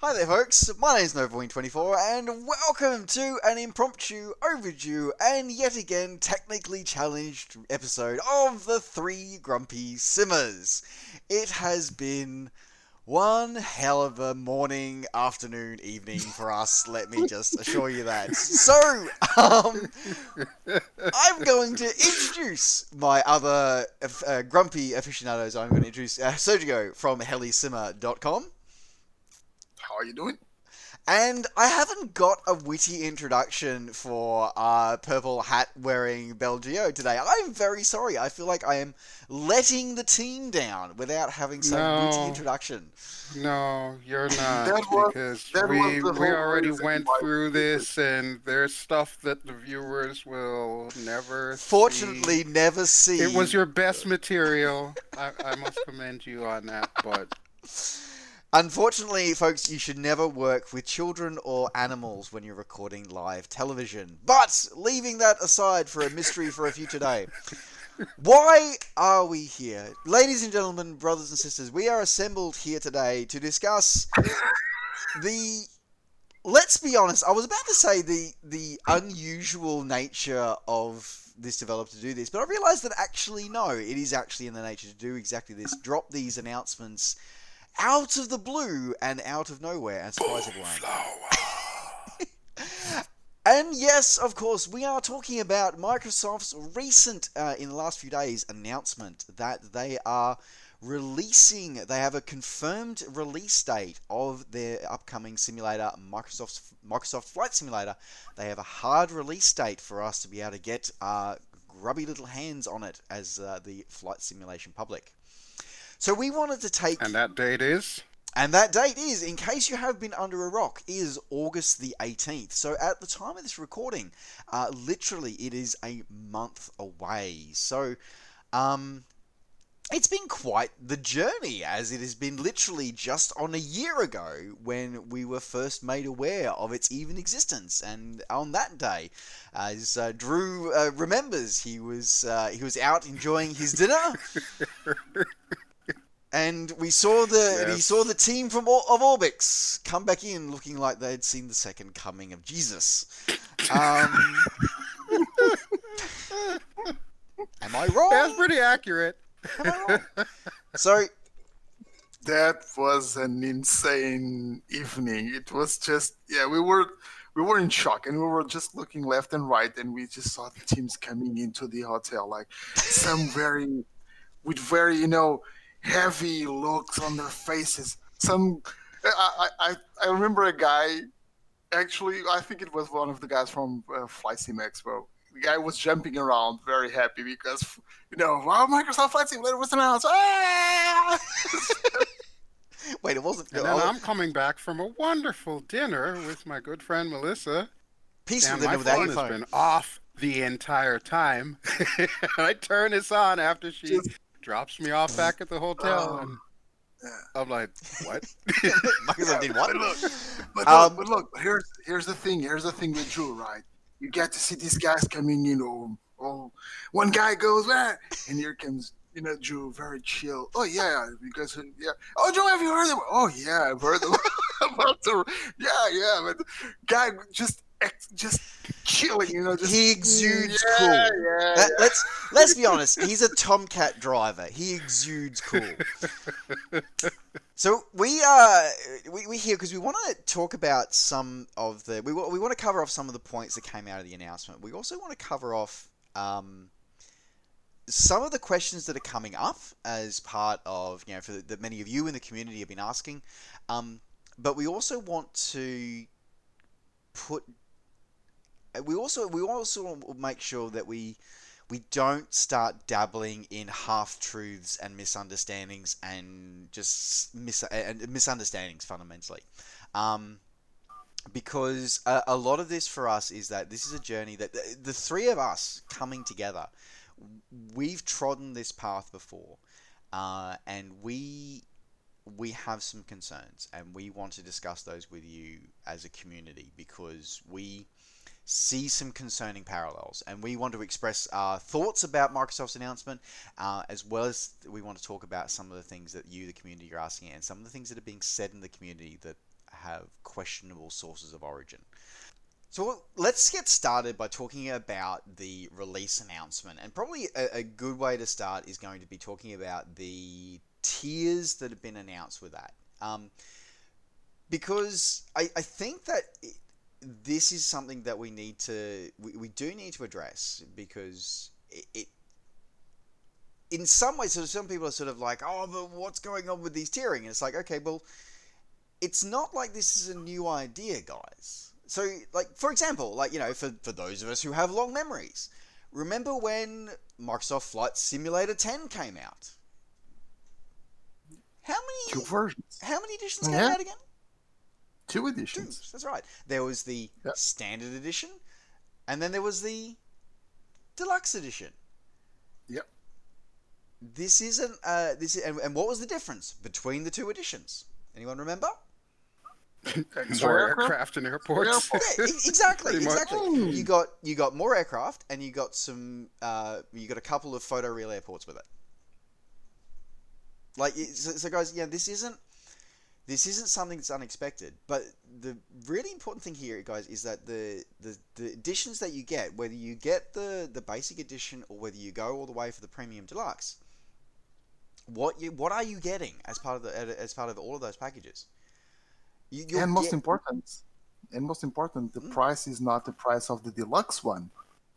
Hi there, folks. My name's Novawing24, and welcome to an impromptu, overdue, and yet again technically challenged episode of the Three Grumpy Simmers. It has been one hell of a morning, afternoon, evening for us. let me just assure you that. So, um, I'm going to introduce my other uh, grumpy aficionados. I'm going to introduce uh, Sergio from helisimmer.com. How are you doing? And I haven't got a witty introduction for uh, purple hat wearing Belgio today. I'm very sorry. I feel like I am letting the team down without having some No. witty introduction. No, you're not That was- because that we was we already went through we this, and there's stuff that the viewers will never. Fortunately, never see. see. it was your best material. I, I must commend you on that. But Unfortunately, folks, you should never work with children or animals when you're recording live television. But leaving that aside for a mystery for a future day. Why are we here? Ladies and gentlemen, brothers and sisters, we are assembled here today to discuss the let's be honest, I was about to say the the unusual nature of this developer to do this, but I realized that actually no, it is actually in the nature to do exactly this. Drop these announcements out of the blue and out of nowhere and surprise everyone. And yes, of course, we are talking about Microsoft's recent, uh, in the last few days, announcement that they are releasing, they have a confirmed release date of their upcoming simulator, Microsoft Microsoft Flight Simulator. They have a hard release date for us to be able to get our grubby little hands on it as uh, the flight simulation public. So we wanted to take and that date is and that date is, in case you have been under a rock, is August the 18th. So at the time of this recording, uh, literally it is a month away. So, um, it's been quite the journey, as it has been literally just on a year ago when we were first made aware of its even existence. And on that day, as uh, Drew uh, remembers, he was uh, he was out enjoying his dinner. And we saw the and he saw the team from of Orbx come back in looking like they had seen the second coming of Jesus. Um, am I wrong? that's pretty accurate. Am I wrong? So That was an insane evening. It was just yeah, we were we were in shock and we were just looking left and right and we just saw the teams coming into the hotel like some very with very, you know, heavy looks on their faces. Some I I, I- I remember a guy actually I think it was one of the guys from uh, Flight Sim Expo. The guy was jumping around very happy because you know, wow, Microsoft Flight Simulator was announced. Ah! wait, it wasn't. And then oh, I'm coming back from a wonderful dinner with my good friend Melissa. peaceful And dinner my without phone your has phone. been off the entire time. I turn this on after she Just- drops me off back at the hotel, and I'm like, "What?" Microsoft did what? But look, but look, Um, but look, here's here's the thing. Here's the thing with Drew, right? You get to see these guys coming you in. Oh, one guy goes, ah, and here comes you know Drew, very chill. Oh yeah, because yeah. Oh, Drew, have you heard them? Oh yeah, I've heard them about the. Yeah, yeah, but guy just ex- just chilling, you know. Just He exudes yeah, cool. Yeah, That- let's let's be honest. He's a Tomcat driver. He exudes cool. So we uh we we here because we want to talk about some of the we we want to cover off some of the points that came out of the announcement. We also want to cover off um some of the questions that are coming up as part of you know for the, that many of you in the community have been asking. Um, but we also want to put we also we also make sure that we we don't start dabbling in half truths and misunderstandings and just mis- and misunderstandings fundamentally. Um, because a, a lot of this for us is that this is a journey that the, the three of us coming together, we've trodden this path before, uh, and we we have some concerns, and we want to discuss those with you as a community because we see some concerning parallels, and we want to express our thoughts about Microsoft's announcement, uh, as well as we want to talk about some of the things that you, the community, are asking, and some of the things that are being said in the community that have questionable sources of origin. So let's get started by talking about the release announcement. And probably a, a, good way to start is going to be talking about the tiers that have been announced with that. Um, because I, I think that this is something that we need to, we, we do need to address because it, it in some ways, sort of some people are sort of like, oh, but what's going on with these tiering? And it's like, okay, well, it's not like this is a new idea, guys. So, like, for example, like, you know, for, for those of us who have long memories, remember when Microsoft Flight Simulator 10 came out? How many two versions? How many editions came yeah. out again? Two editions. Two, that's right. There was the yep. standard edition, and then there was the deluxe edition. Yep. This isn't. Uh, this is, and, and what was the difference between the two editions? Anyone remember? more aircraft and airports. yeah, exactly, exactly. You got you got more aircraft, and you got some. Uh, you got a couple of photo real airports with it. Like, so, so, guys, yeah, this isn't this isn't something that's unexpected. But the really important thing here, guys, is that the the, the editions that you get, whether you get the the basic edition or whether you go all the way for the premium deluxe, what you what are you getting as part of the as part of all of those packages? You, and most get... important, and most important, the mm. price is not the price of the deluxe one.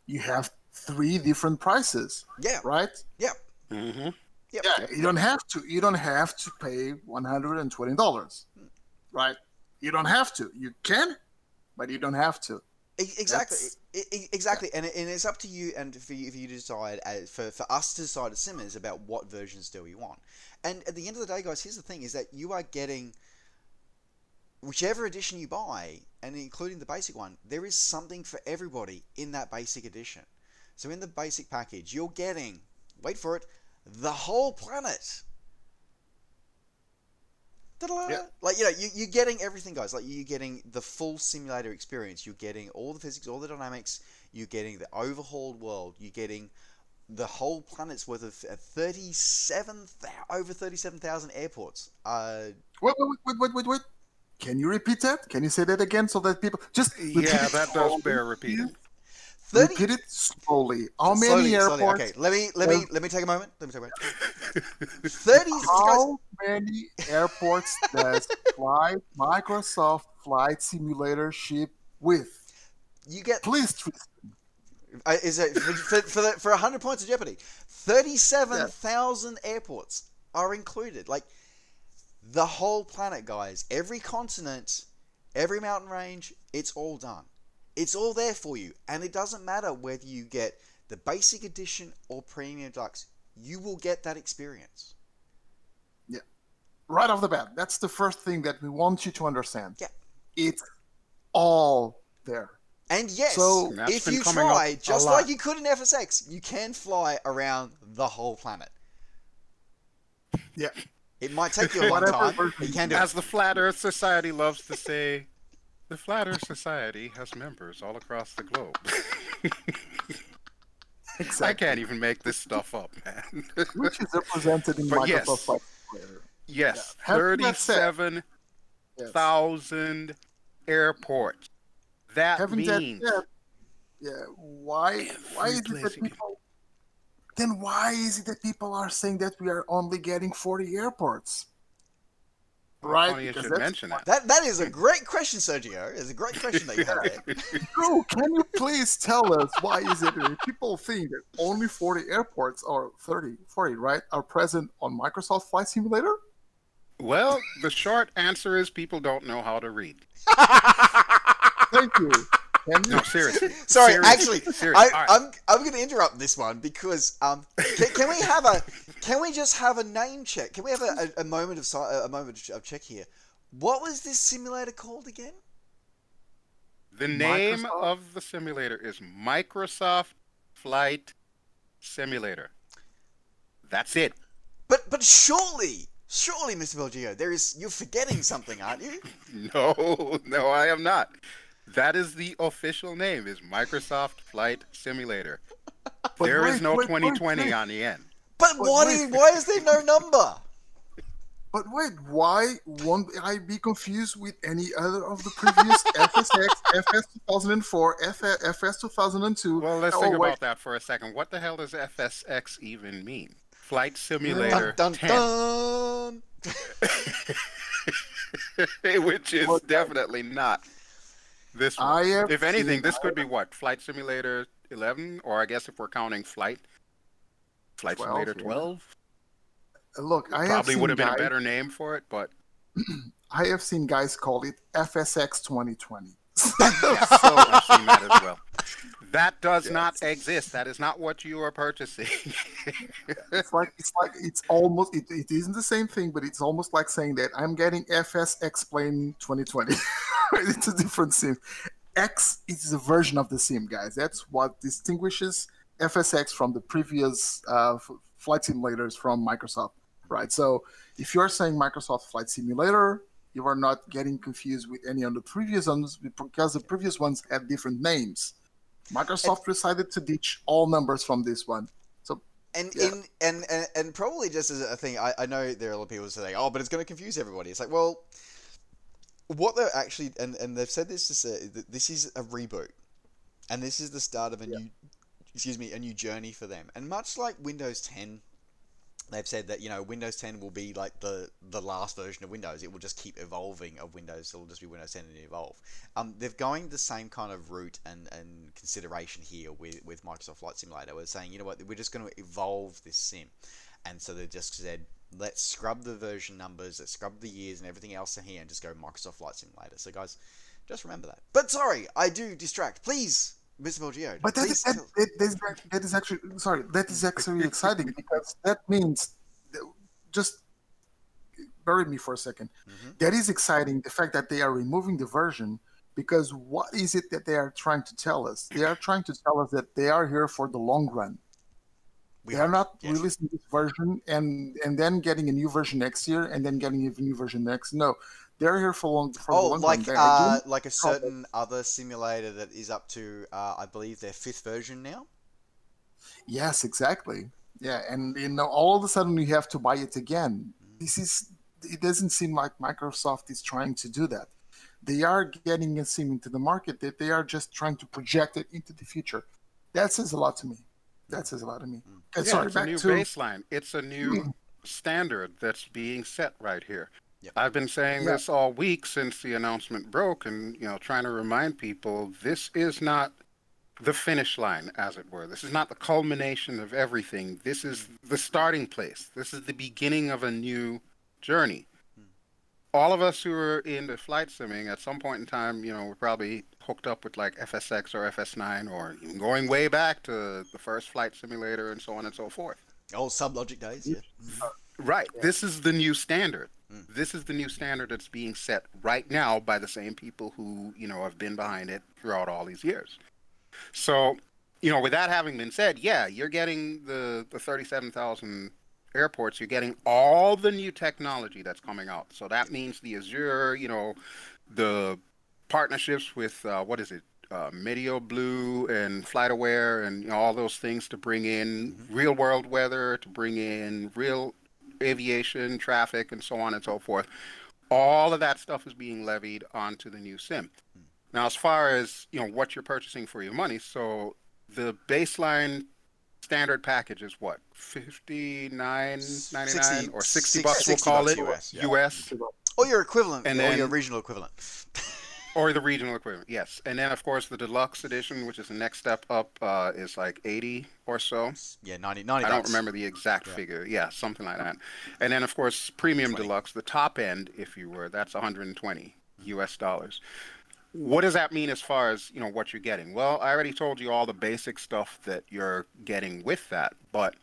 You have three different prices. Yeah. Right. Yeah. Mm-hmm. Yep. Yeah, you don't have to. You don't have to pay one hundred and twenty dollars, right? You don't have to. You can, but you don't have to. Exactly, exactly, yeah. and, and it's up to you and for you, for you to decide, as, for, for us to decide as Simmons about what versions do we want. And at the end of the day, guys, here's the thing: is that you are getting whichever edition you buy, and including the basic one, there is something for everybody in that basic edition. So in the basic package, you're getting, wait for it, the whole planet. Yeah. Like you know, you, you're getting everything, guys. Like you're getting the full simulator experience. You're getting all the physics, all the dynamics. You're getting the overhauled world. You're getting the whole planet's worth of uh, 37 over 37,000 airports. Uh, wait, wait, wait, wait, wait, wait. Can you repeat that? Can you say that again so that people just yeah, that does bear repeating. 30... Repeat it slowly. How many slowly, airports? Slowly. Okay, let me let me let me take a moment. Let me take a moment. Thirty. How many airports does Flight Microsoft Flight Simulator ship with? You get please. Uh, is it for for, the, for hundred points of Jeopardy? Thirty-seven thousand yes. airports are included. Like the whole planet, guys. Every continent, every mountain range, it's all done. It's all there for you, and it doesn't matter whether you get the basic edition or premium deluxe. You will get that experience. Yeah, right off the bat, that's the first thing that we want you to understand. Yeah, it's all there. And yes, so, if you try, just like you could in FSX, you can fly around the whole planet. Yeah. It might take you a long time. You can do As it. the Flat Earth Society loves to say, the Flat Earth Society has members all across the globe. exactly. I can't even make this stuff up, man. Which is represented in but Microsoft yes, Yes, yeah. thirty-seven thousand yes. airports. That Having means. That yeah, why? Why is it that people? Then why is it that people are saying that we are only getting forty airports? Right? Funny you should mention that. that. That is a great question, Sergio. It's a great question that you have there. Drew, can you please tell us why is it that people think that only 40 airports or 30, 40, right, are present on Microsoft Flight Simulator? Well, the short answer is people don't know how to read. Thank you. No, seriously. Sorry, seriously. actually, seriously. I, am right. I'm, I'm going to interrupt this one because um, can, can, we have a can we just have a name check? Can we have a, a, a moment of a moment of check here? What was this simulator called again? The name Microsoft? of the simulator is Microsoft Flight Simulator. That's it. But but surely, surely, Mr. Belgio, there is you're forgetting something, aren't you? no, no, I am not. That is the official name. Is Microsoft Flight Simulator. But there wait, is no wait, 2020 wait, on the end. But why? why is there no number? But wait, why won't I be confused with any other of the previous FSX, FS 2004, FS, FS 2002? Well, let's Oh, think wait. about that for a second. What the hell does FSX even mean? Flight Simulator Dun, dun, 10, dun. which is Well, definitely not this one. If anything, seen- this could be what? Flight Simulator 11? Or I guess if we're counting Flight, Flight 12, Simulator yeah. 12? Look, I have Probably would have been a better name for it, but I have seen guys call it FSX 2020. yes, so I've seen that as well. That does not exist. That is not what you are purchasing. it's like it's like it's almost it, it isn't the same thing, but it's almost like saying that I'm getting FS Explain 2020. it's a different sim. X is a version of the sim, guys. That's what distinguishes FSX from the previous uh, flight simulators from Microsoft, right? So if you're saying Microsoft Flight Simulator, you are not getting confused with any of the previous ones because the previous ones had different names. Microsoft decided to ditch all numbers from this one. So And, Yeah. in, and and and probably just as a thing, I, I know there are a lot of people saying, "Oh, but it's going to confuse everybody." It's like, well, what they're actually and, and they've said this is a, that this is a reboot, and this is the start of a new, excuse me, a new journey for them. And much like Windows 10, they've said that you know Windows 10 will be like the the last version of Windows. It will just keep evolving of Windows. It will just be Windows 10 and evolve. Um, they're going the same kind of route and, and consideration here with, with Microsoft Flight Simulator. We're saying, you know what, we're just going to evolve this sim. And so they just said, let's scrub the version numbers, let's scrub the years and everything else in here and just go Microsoft Flight Simulator. So, guys, just remember that. But sorry, I do distract. Please, Mr. Belgio. But that that, that, that, is, that is actually sorry. That is actually exciting because that means just with me for a 2nd Mhm. That is exciting. The fact that they are removing the version because what is it that they are trying to tell us? They are trying to tell us that they are here for the long run. we they are not yes. releasing this version and and then getting a new version next year and then getting a new version next. No, they're here for long for Oh, long like run. Uh, like a certain other simulator that is up to, uh, I believe, their fifth version now. Yes, exactly. Yeah, and you know, all of a sudden you have to buy it again. This is. It doesn't seem like Microsoft is trying to do that. They are getting a sim into the market that they are just trying to project it into the future. That says a lot to me. That says a lot to me. Okay, yeah, sorry, it's a new to baseline. It's a new standard that's being set right here. Yep. I've been saying Yeah. this all week since the announcement broke, and you know, trying to remind people this is not the finish line, as it were. This is not the culmination of everything. This is the starting place. This is the beginning of a new journey. Hmm. All of us who are into flight simming at some point in time, you know, we're probably hooked up with like FSX or FS9 or even going way back to the first flight simulator and so on and so forth. Oh, Sublogic days, yeah. Uh, right. This is the new standard. Mm. This is the new standard that's being set right now by the same people who, you know, have been behind it throughout all these years. So, you know, with that having been said, yeah, you're getting the the 37,000 airports, you're getting all the new technology that's coming out. So that means the Azure, you know, the partnerships with uh, what is it? Uh, Meteoblue and FlightAware and you know, all those things to bring in real world weather, to bring in real aviation traffic, and so on and so forth. All of that stuff is being levied onto the new sim. Hmm. Now, as far as you know, what you're purchasing for your money, so the baseline standard package is what fifty nine ninety nine or sixty 60 bucks, we'll call bucks it US, yeah. US Or oh, your equivalent, And or your regional equivalent. or the regional equivalent, yes. And then, of course, the deluxe edition, which is the next step up, uh, is like 80 or so. Yeah, 90, 90 I don't remember the exact Yeah. figure. Yeah, something like that. And then, of course, premium deluxe, the top end, if you were, that's 120 US dollars. What does that mean as far as you know what you're getting? Well, I already told you all the basic stuff that you're getting with that, but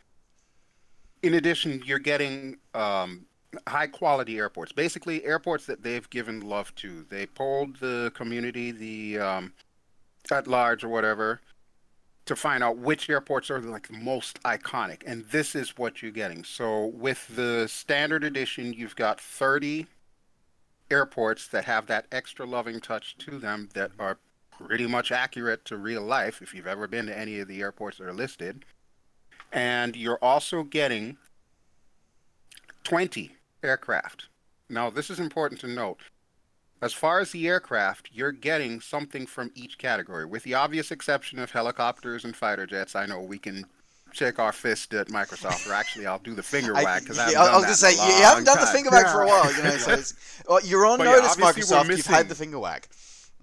in addition, you're getting um, high quality airports. Basically, airports that they've given love to. They polled the community, the um, at large or whatever, to find out which airports are like the most iconic, and this is what you're getting. So with the standard edition, you've got 30 airports that have that extra loving touch to them that are pretty much accurate to real life if you've ever been to any of the airports that are listed. And you're also getting 20 aircraft. Now, this is important to note. As far as the aircraft, you're getting something from each category, with the obvious exception of helicopters and fighter jets. I know we can shake our fist at Microsoft, or actually, I'll do the finger wag because I, yeah, I was going to say you haven't done time. the finger wag for a while. You know, so it's, well, you're on But yeah, notice, we're Microsoft. You've had the finger wag.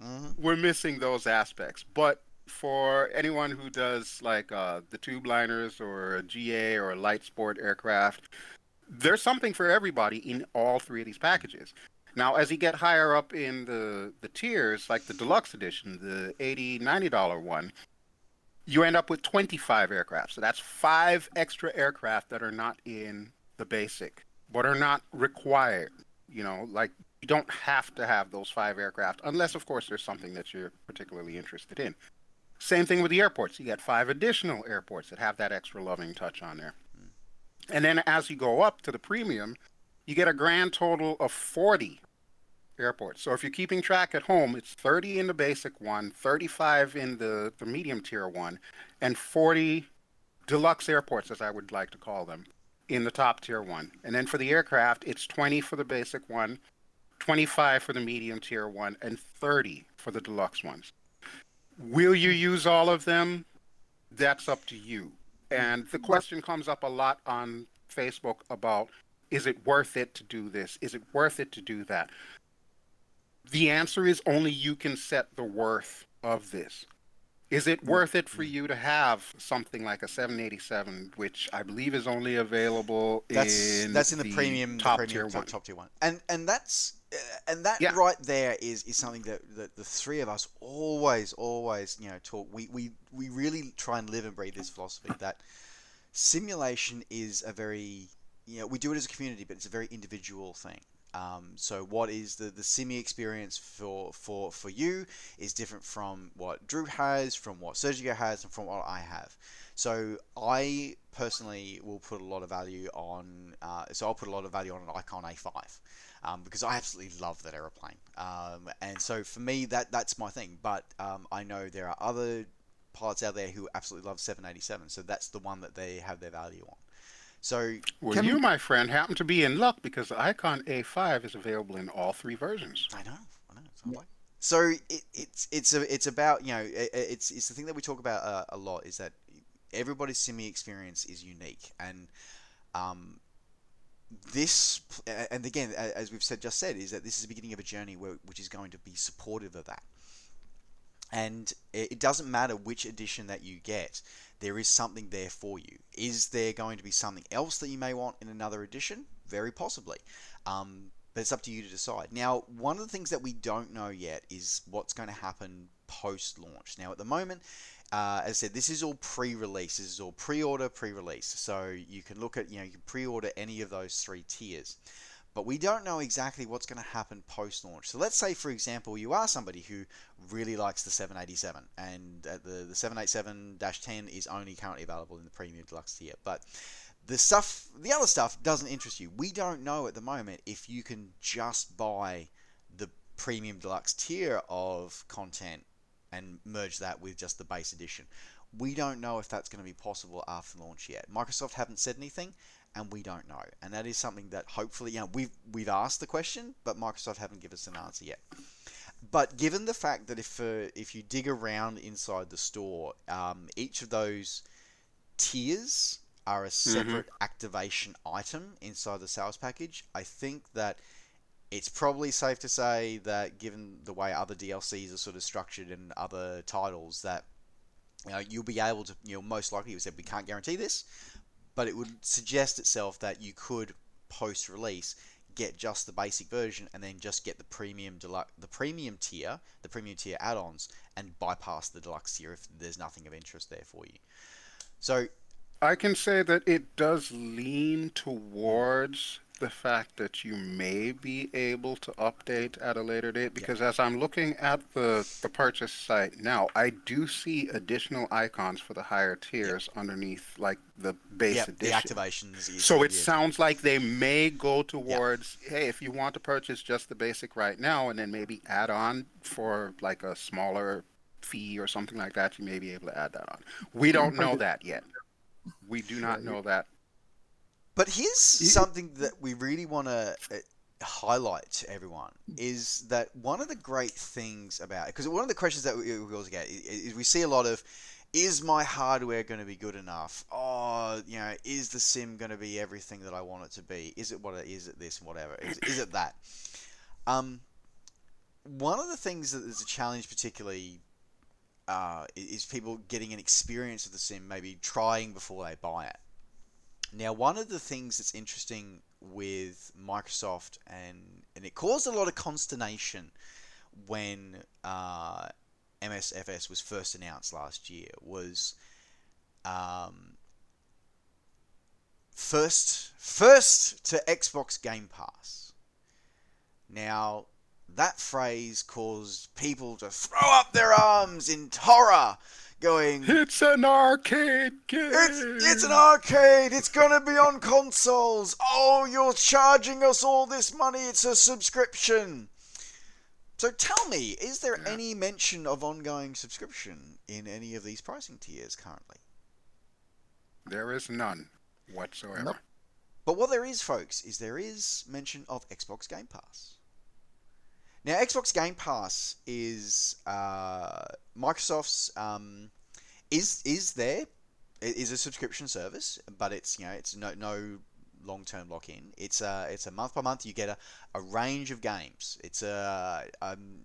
hmm we're missing those aspects. But for anyone who does like uh, the tube liners or a GA or a light sport aircraft, there's something for everybody in all three of these packages. Now, as you get higher up in the, the tiers, like the deluxe edition, the 80 $90 one, you end up with 25 aircraft. So that's five extra aircraft that are not in the basic, but are not required. You know, like you don't have to have those five aircraft unless, of course, there's something that you're particularly interested in. Same thing with the airports. You get five additional airports that have that extra loving touch on there. And then as you go up to the premium, you get a grand total of 40 airports. So if you're keeping track at home, it's 30 in the basic one, 35 in the, the medium tier one, and 40 deluxe airports, as I would like to call them, in the top tier one. And then for the aircraft, it's 20 for the basic one, 25 for the medium tier one, and 30 for the deluxe ones. Will you use all of them? That's up to you. And the question comes up a lot on Facebook about is it worth it to do this? Is it worth it to do that? The answer is only you can set the worth of this. Is it worth it for you to have something like a 787, which I believe is only available That's in that's in the, premium, top the premium tier top, one? top tier one, and and that's uh, and that Yeah. right there is is something that, that the three of us always always you know talk. We we we really try and live and breathe this philosophy that simulation is a very you know we do it as a community, but it's a very individual thing. Um, so what is the the simi experience for for for you is different from what Drew has, from what Sergio has, and from what I have. So I personally will put a lot of value on. Uh, so I'll put a lot of value on an Icon A5 um, because I absolutely love that aeroplane. Um, and so for me, that that's my thing. But um, I know there are other pilots out there who absolutely love 787. So that's the one that they have their value on. So Well, you, we- my friend, happen to be in luck because the Icon A5 is available in all three versions. I know, I know. It's not like- So it, it's it's a, it's about you know it, it's it's the thing that we talk about uh, a lot is that everybody's simi experience is unique and um, this and again as we've said just said is that this is the beginning of a journey where, which is going to be supportive of that and it it doesn't matter which edition that you get there is something there for you is there going to be something else that you may want in another edition very possibly um, but it's up to you to decide. Now, one of the things that we don't know yet is what's going to happen post launch. Now, at the moment, uh, as I said, this is all pre-release. This is all pre-order, pre-release. So you can look at, you know, you can pre-order any of those three tiers. But we don't know exactly what's going to happen post launch. So let's say, for example, you are somebody who really likes the 787, and uh, the the 787-10 is only currently available in the premium deluxe tier. But the stuff, the other stuff, doesn't interest you. We don't know at the moment if you can just buy the premium deluxe tier of content and merge that with just the base edition. We don't know if that's going to be possible after launch yet. Microsoft haven't said anything, and we don't know. And that is something that hopefully, you know, we've we've asked the question, but Microsoft haven't given us an answer yet. But given the fact that if uh, if you dig around inside the store, um, each of those tiers are a separate activation item inside the sales package. I think that it's probably safe to say that given the way other DLCs are sort of structured and other titles that you know, you'll be able to you know most likely you said we can't guarantee this, but it would suggest itself that you could post release get just the basic version and then just get the premium deluxe the premium tier, the premium tier add-ons and bypass the deluxe tier if there's nothing of interest there for you. So I can say that it does lean towards the fact that you may be able to update at a later date because as I'm looking at the, the purchase site now, I do see additional icons for the higher tiers underneath like the base yeah, the activations is So it yeah. sounds like they may go towards, hey, if you want to purchase just the basic right now and then maybe add on for like a smaller fee or something like that, you may be able to add that on. We don't know that yet. We do not know that But here's something that we really want to highlight to everyone is that one of the great things about because one of the questions that we, we always get is, is we see a lot of is my hardware going to be good enough? Oh, you know, is the sim going to be everything that I want it to be? Is it what it is? It this and whatever? Is, is it that? Um, one of the things that is a challenge, particularly, uh, is people getting an experience of the sim, maybe trying before they buy it. Now, one of the things that's interesting with Microsoft, and and it caused a lot of consternation when uh, MSFS was first announced last year, was um, first first to Xbox Game Pass. Now, that phrase caused people to throw up their arms in horror going, It's an arcade game. It's, it's an arcade. It's going to be on consoles. Oh, you're charging us all this money. It's a subscription. So tell me, is there Yeah. any mention of ongoing subscription in any of these pricing tiers currently? There is none whatsoever. Nope. But what there is, folks, is there is mention of Xbox Game Pass. Now, Xbox Game Pass is uh, Microsoft's um, is is there it is a subscription service, but it's you know it's no no long term lock in. It's a it's a month by month. You get a, a range of games. It's a um,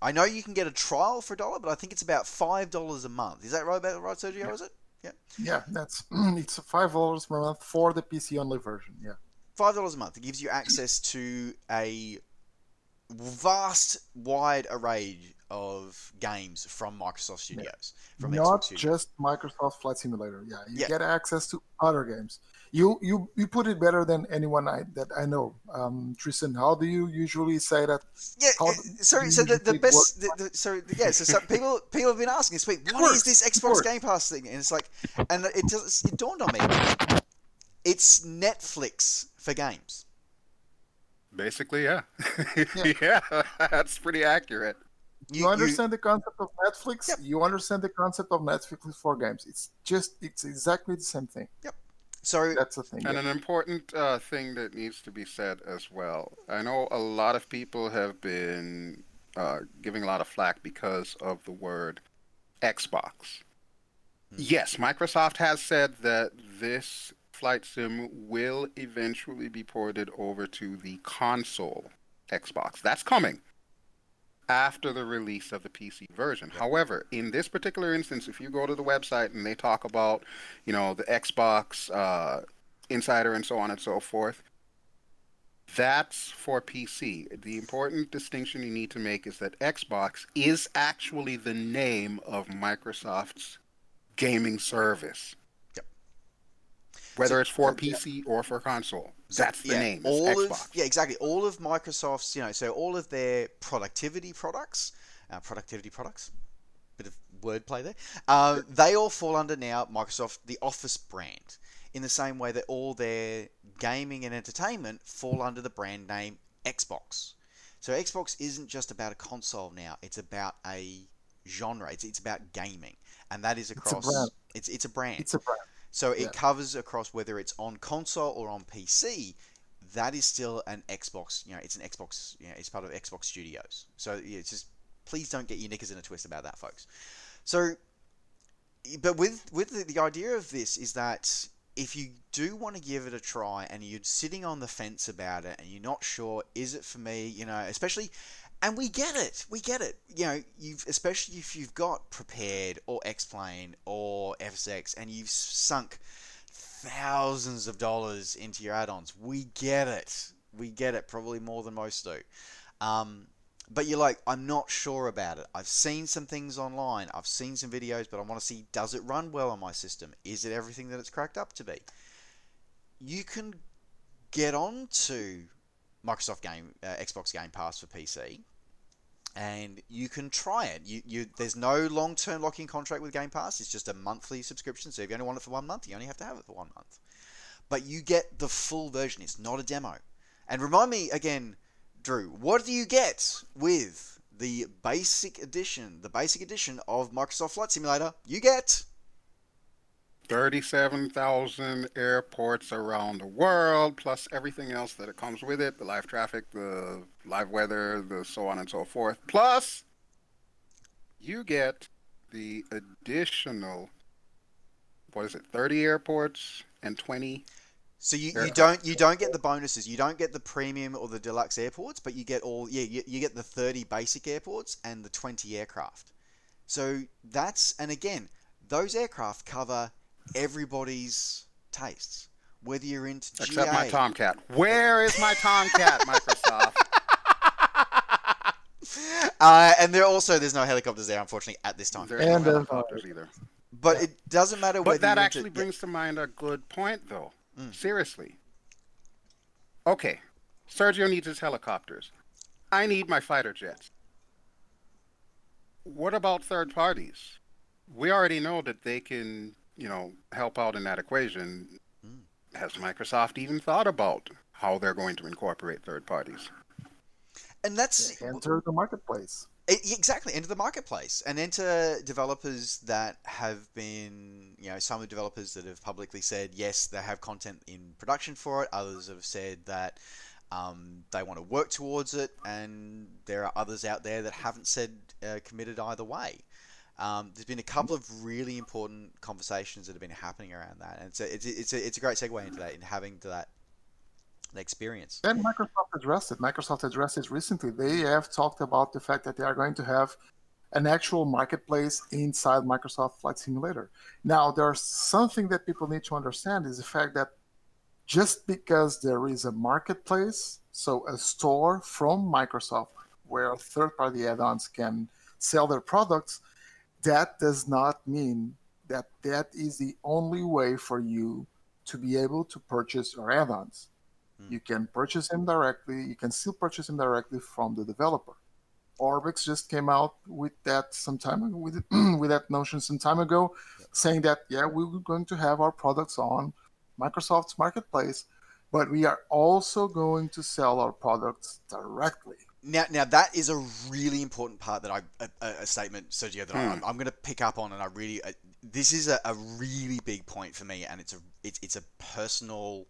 I know you can get a trial for a dollar, but I think it's about five dollars a month. Is that right? About right, Sergio? Yeah. Is it? Yeah, Yeah, that's it's five dollars per month for the PC only version. Yeah. five dollars a month. It gives you access to a vast, wide array of games from Microsoft Studios, from Xbox Not Studios. just Microsoft Flight Simulator. Yeah, you Yeah. get access to other games. You you you put it better than anyone I that I know. Um, Tristan, how do you usually say that? yeah. how uh, Sorry. So the, the best. The, the, so yeah. So some people people have been asking this week, what is this Xbox. Game Pass thing? And it's like, and it just it dawned on me. It's Netflix for games. Basically, yeah. Yeah. yeah, that's pretty accurate. You, understand the concept of Netflix. Yep. You understand the concept of Netflix for games. It's just it's exactly the same thing. Yep. So That's the thing. And yeah. an important uh, thing that needs to be said as well. I know a lot of people have been uh, giving a lot of flack because of the word Xbox. Hmm. Yes, Microsoft has said that this flight sim will eventually be ported over to the console Xbox. That's coming after the release of the PC version. However, in this particular instance, if you go to the website and they talk about, you know, the Xbox uh, Insider and so on and so forth, that's for PC. The important distinction you need to make is that Xbox is actually the name of Microsoft's gaming service. Yep. Whether it's for uh, yeah. PC or for console, that's the yeah, name. All Xbox. of yeah, exactly. All of Microsoft's, you know, so all of their productivity products, uh, productivity products, bit of wordplay there. Uh, they all fall under now Microsoft the Office brand. In the same way that all their gaming and entertainment fall under the brand name Xbox. So Xbox isn't just about a console now; it's about a genre. It's, it's about gaming, and that is a across. brand. It's it's a brand. It's a brand. So it Yeah. covers across whether it's on console or on PC. That is still an Xbox. You know, it's an Xbox. You know, it's part of Xbox Studios. So yeah, it's just please don't get your knickers in a twist about that, folks. So, but with with the, the idea of this is that if you do want to give it a try and you're sitting on the fence about it and you're not sure is it for me, you know, especially and we get it. We get it. You know, you've especially if you've got Prepar3D or X-Plane or FSX and you've sunk thousands of dollars into your add-ons. We get it. We get it. Probably more than most do. Um, but you're like, I'm not sure about it. I've seen some things online. I've seen some videos, but I want to see does it run well on my system? Is it everything that it's cracked up to be? You can get on to Microsoft Game, uh, Xbox Game Pass for PC, and you can try it. You, you there's no long-term lock-in contract with Game Pass. It's just a monthly subscription. So if you only want it for one month, you only have to have it for one month. But you get the full version. It's not a demo. And remind me again, Drew, what do you get with the basic edition, the basic edition of Microsoft Flight Simulator? You get 37,000 airports around the world, plus everything else that it comes with it the live traffic, the live weather, the so on and so forth. Plus, you get the additional, what is it, 30 airports and 20 So you, you don't you don't get the bonuses. You don't get the premium or the deluxe airports, but you get all yeah you, you get the thirty basic airports and the twenty aircraft. So that's and again those aircraft cover everybody's tastes. Whether you're into GA, Except my Tomcat. Where is my Tomcat, Microsoft? uh, and there also there's no helicopters there unfortunately at this time. There's no uh, helicopters either. But it doesn't matter whether But that you're actually into, brings to mind a good point, though. Mm. Seriously. Okay, Sergio needs his helicopters. I need my fighter jets. What about third parties? We already know that they can, you know, help out in that equation. Mm. Has Microsoft even thought about how they're going to incorporate third parties? and that's Enter the marketplace. Exactly, enter the marketplace and enter developers that have been, you know, some of the developers that have publicly said yes, they have content in production for it. Others have said that um, they want to work towards it, and there are others out there that haven't said uh, committed either way. Um, there's been a couple of really important conversations that have been happening around that, and it's a, it's it's a, it's a great segue into that, in having that, experience. And Microsoft addressed it. Microsoft addressed it recently. They have talked about the fact that they are going to have an actual marketplace inside Microsoft Flight Simulator. Now, there's something that people need to understand is the fact that just because there is a marketplace, so a store from Microsoft where third party add ons can sell their products, that does not mean that that is the only way for you to be able to purchase your add ons. Hmm. You can purchase them directly. You can still purchase them directly from the developer. Orbx just came out with that some time ago, with with that notion some time ago, saying that yeah, we we're going to have our products on Microsoft's marketplace, but we are also going to sell our products directly. Now, now that is a really important part that I a, a statement, Sergio, that Hmm. I'm, I'm going to pick up on, and I really uh, this is a, a really big point for me, and it's a it's it's a personal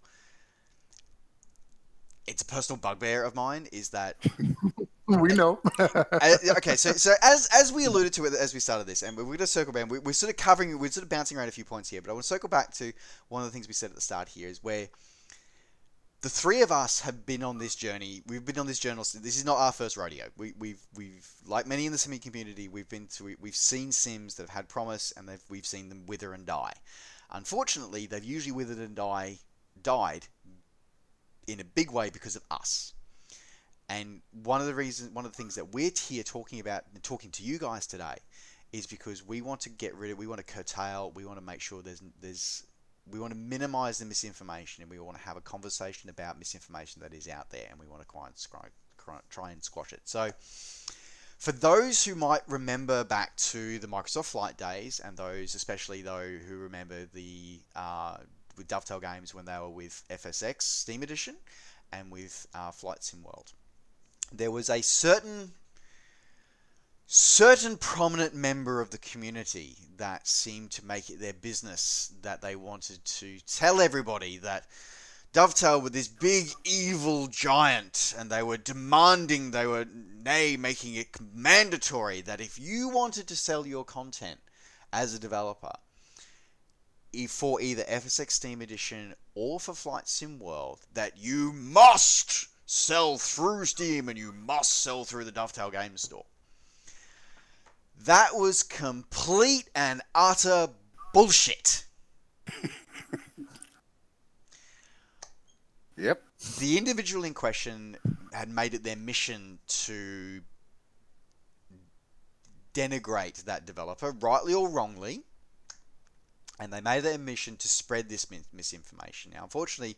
it's a personal bugbear of mine. Is that We know. uh, okay? So so as as we alluded to it as we started this, and we're going to circle back. We, we're sort of covering, we're sort of bouncing around a few points here, but I want to circle back to one of the things we said at the start here is where the three of us have been on this journey. We've been on this journey. This is not our first rodeo. We, we've we've like many in the simi community. We've been to we've seen sims that have had promise, and we've seen them wither and die. Unfortunately, they've usually withered and die died in a big way because of us. And one of the reasons, one of the things that we're here talking about, and talking to you guys today, is because we want to get rid of, we want to curtail, we want to make sure there's there's we want to minimize the misinformation and we want to have a conversation about misinformation that is out there and we want to try and, squash it. So, for those who might remember back to the Microsoft Flight days, and those especially though who remember the uh, with Dovetail Games when they were with FSX Steam Edition and with uh, Flight Sim World, there was a certain certain prominent member of the community that seemed to make it their business that they wanted to tell everybody that Dovetail were this big evil giant and they were demanding, they were, nay, making it mandatory that if you wanted to sell your content as a developer for either FSX Steam Edition or for Flight Sim World, that you must sell through Steam and you must sell through the Dovetail Game Store. That was complete and utter bullshit. Yep. The individual in question had made it their mission to denigrate that developer, rightly or wrongly, and they made it their mission to spread this misinformation. Now, unfortunately,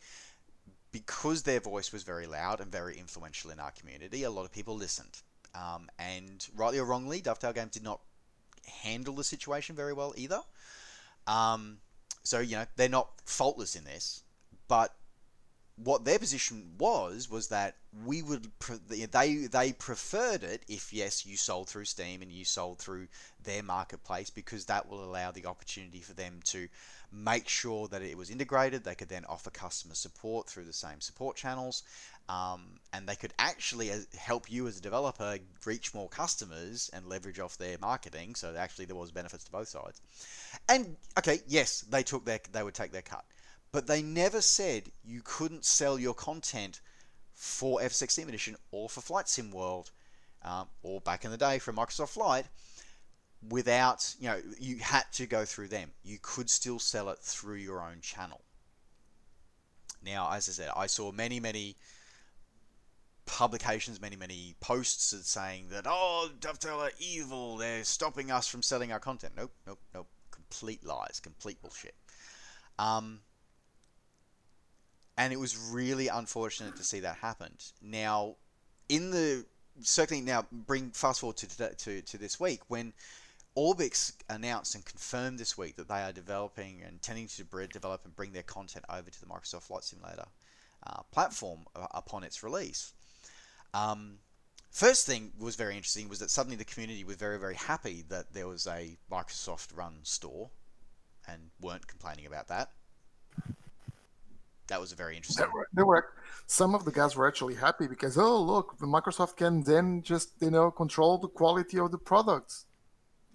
because their voice was very loud and very influential in our community, a lot of people listened. Um, and rightly or wrongly, Dovetail Games did not handle the situation very well either. Um, so, you know, they're not faultless in this, but what their position was was that we would they they preferred it if yes you sold through Steam and you sold through their marketplace because that will allow the opportunity for them to make sure that it was integrated. They could then offer customer support through the same support channels, um, and they could actually help you as a developer reach more customers and leverage off their marketing. So actually, there was benefits to both sides. And okay, yes, they took their they would take their cut, but they never said you couldn't sell your content for F16 Edition or for Flight Sim World, um, or back in the day for Microsoft Flight without, you know, you had to go through them. You could still sell it through your own channel. Now, as I said, I saw many, many publications, many, many posts saying that, oh, Dovetail are evil, they're stopping us from selling our content. Nope, nope, nope. Complete lies, complete bullshit. Um, and it was really unfortunate to see that happen. Now, in the certainly now bring fast forward to, to, to this week when Orbx announced and confirmed this week that they are developing and intending to develop and bring their content over to the Microsoft Flight Simulator uh, platform uh, upon its release. Um, first thing was very interesting was that suddenly the community was very very happy that there was a Microsoft run store and weren't complaining about that. That was a very interesting. There were, there were some of the guys were actually happy because oh look, Microsoft can then just you know control the quality of the products.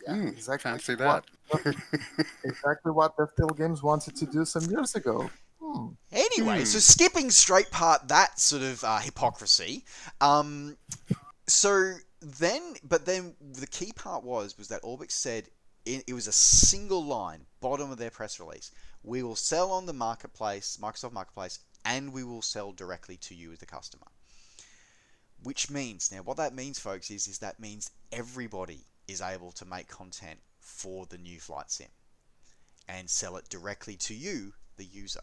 Yeah, mm, exactly. Fancy that. What, exactly what Dovetail Games wanted to do some years ago. Hmm. Anyway, hmm. so skipping straight part that sort of uh, hypocrisy. Um, so then, but then the key part was was that Orbx said it, it was a single line, bottom of their press release. We will sell on the marketplace, Microsoft Marketplace, and we will sell directly to you as the customer. Which means now, what that means, folks, is is that means everybody is able to make content for the new flight sim and sell it directly to you, the user.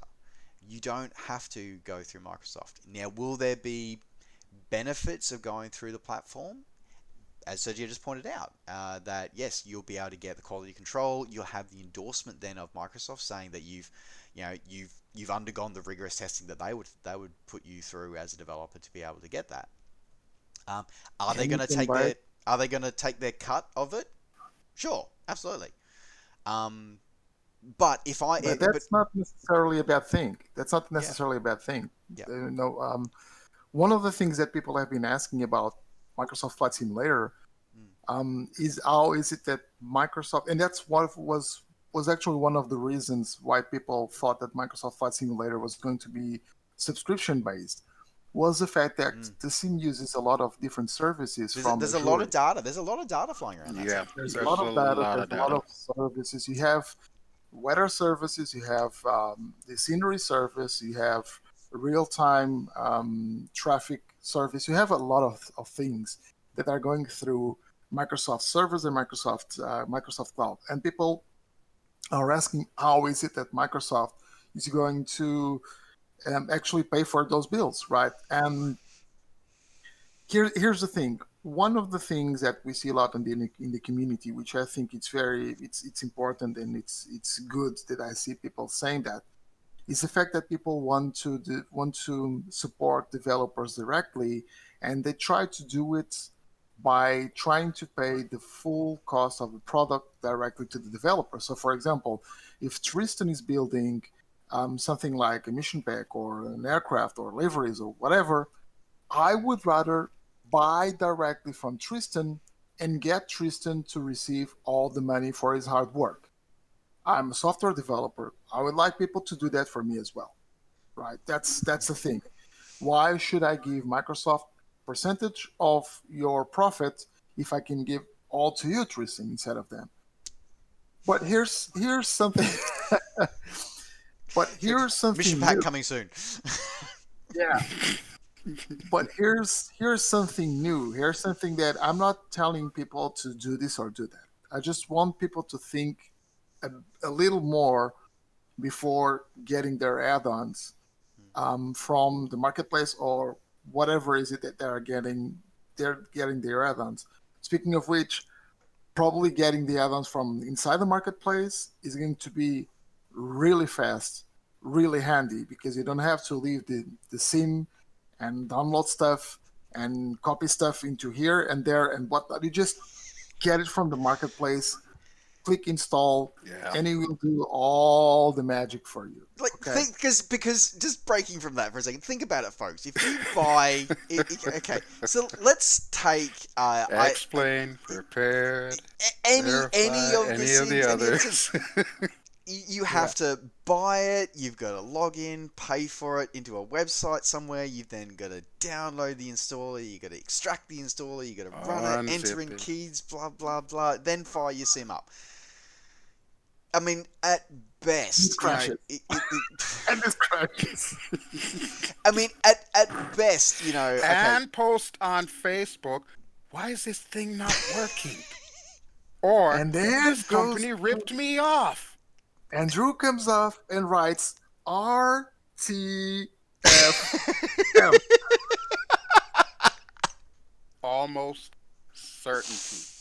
You don't have to go through Microsoft. Now, will there be benefits of going through the platform? As Sergio just pointed out, uh, that yes, you'll be able to get the quality control. You'll have the endorsement then of Microsoft saying that you've, you know, you've you've undergone the rigorous testing that they would they would put you through as a developer to be able to get that. Um, are they going to take their are they going to take their cut of it? Sure, absolutely. Um, but if I, but that's but, not necessarily a bad thing. That's not necessarily yeah. a bad thing. Yeah. Uh, no. Um, one of the things that people have been asking about Microsoft Flight Simulator. Um, is how is it that Microsoft, and that's what was was actually one of the reasons why people thought that Microsoft Flight Simulator was going to be subscription based was the fact that mm. the sim uses a lot of different services there's, from there's a lot of data there's a lot of data flying around yeah there's, there's, a lot of data lot there's of a lot of services. You have weather services you have um, the scenery service you have real-time um, traffic service. You have a lot of, of things that are going through microsoft servers and microsoft uh, microsoft cloud and people are asking how is it that microsoft is going to um, actually pay for those bills, right? And here, here's the thing. One of the things that we see a lot in the in the community, which I think it's very it's it's important and it's it's good that I see people saying that, is the fact that people want to do, want to support developers directly, and they try to do it by trying to pay the full cost of the product directly to the developer. So, for example, if Tristan is building um, something like a mission pack or an aircraft or liveries or whatever, I would rather buy directly from Tristan and get Tristan to receive all the money for his hard work. I'm a software developer. I would like people to do that for me as well. Right? That's that's the thing. Why should I give Microsoft percentage of your profit if I can give all to you, Tristan, instead of them? But here's here's something But here's something mission pack coming soon. yeah. But here's here's something new. Here's something that I'm not telling people to do this or do that. I just want people to think a, a little more before getting their add-ons um, from the marketplace or whatever is it that they're getting. They're getting their add-ons. Speaking of which, probably getting the add-ons from inside the marketplace is going to be really fast really handy because you don't have to leave the, the sim and download stuff and copy stuff into here and there and whatnot. You just get it from the marketplace, click install, Yeah. and it will do all the magic for you. Like, Okay. think because because just breaking from that for a second, think about it, folks. If you buy, i i- okay, so let's take uh, I, X-Plane, Prepar3D, any verify, any of the, any Sims, of the others. you you have to buy it. You've got to log in, pay for it into a website somewhere. You've then got to download the installer. you've got to extract the installer. you've got to run it, enter in it. keys, blah blah blah. Then fire your sim up. I mean, at best, you know, it, it, it, And this crashes. I mean, at at best, you know, okay, and post on Facebook, why is this thing not working? Or And then this goes- company ripped me off. And Drew comes off and writes R T F M. Almost certainty.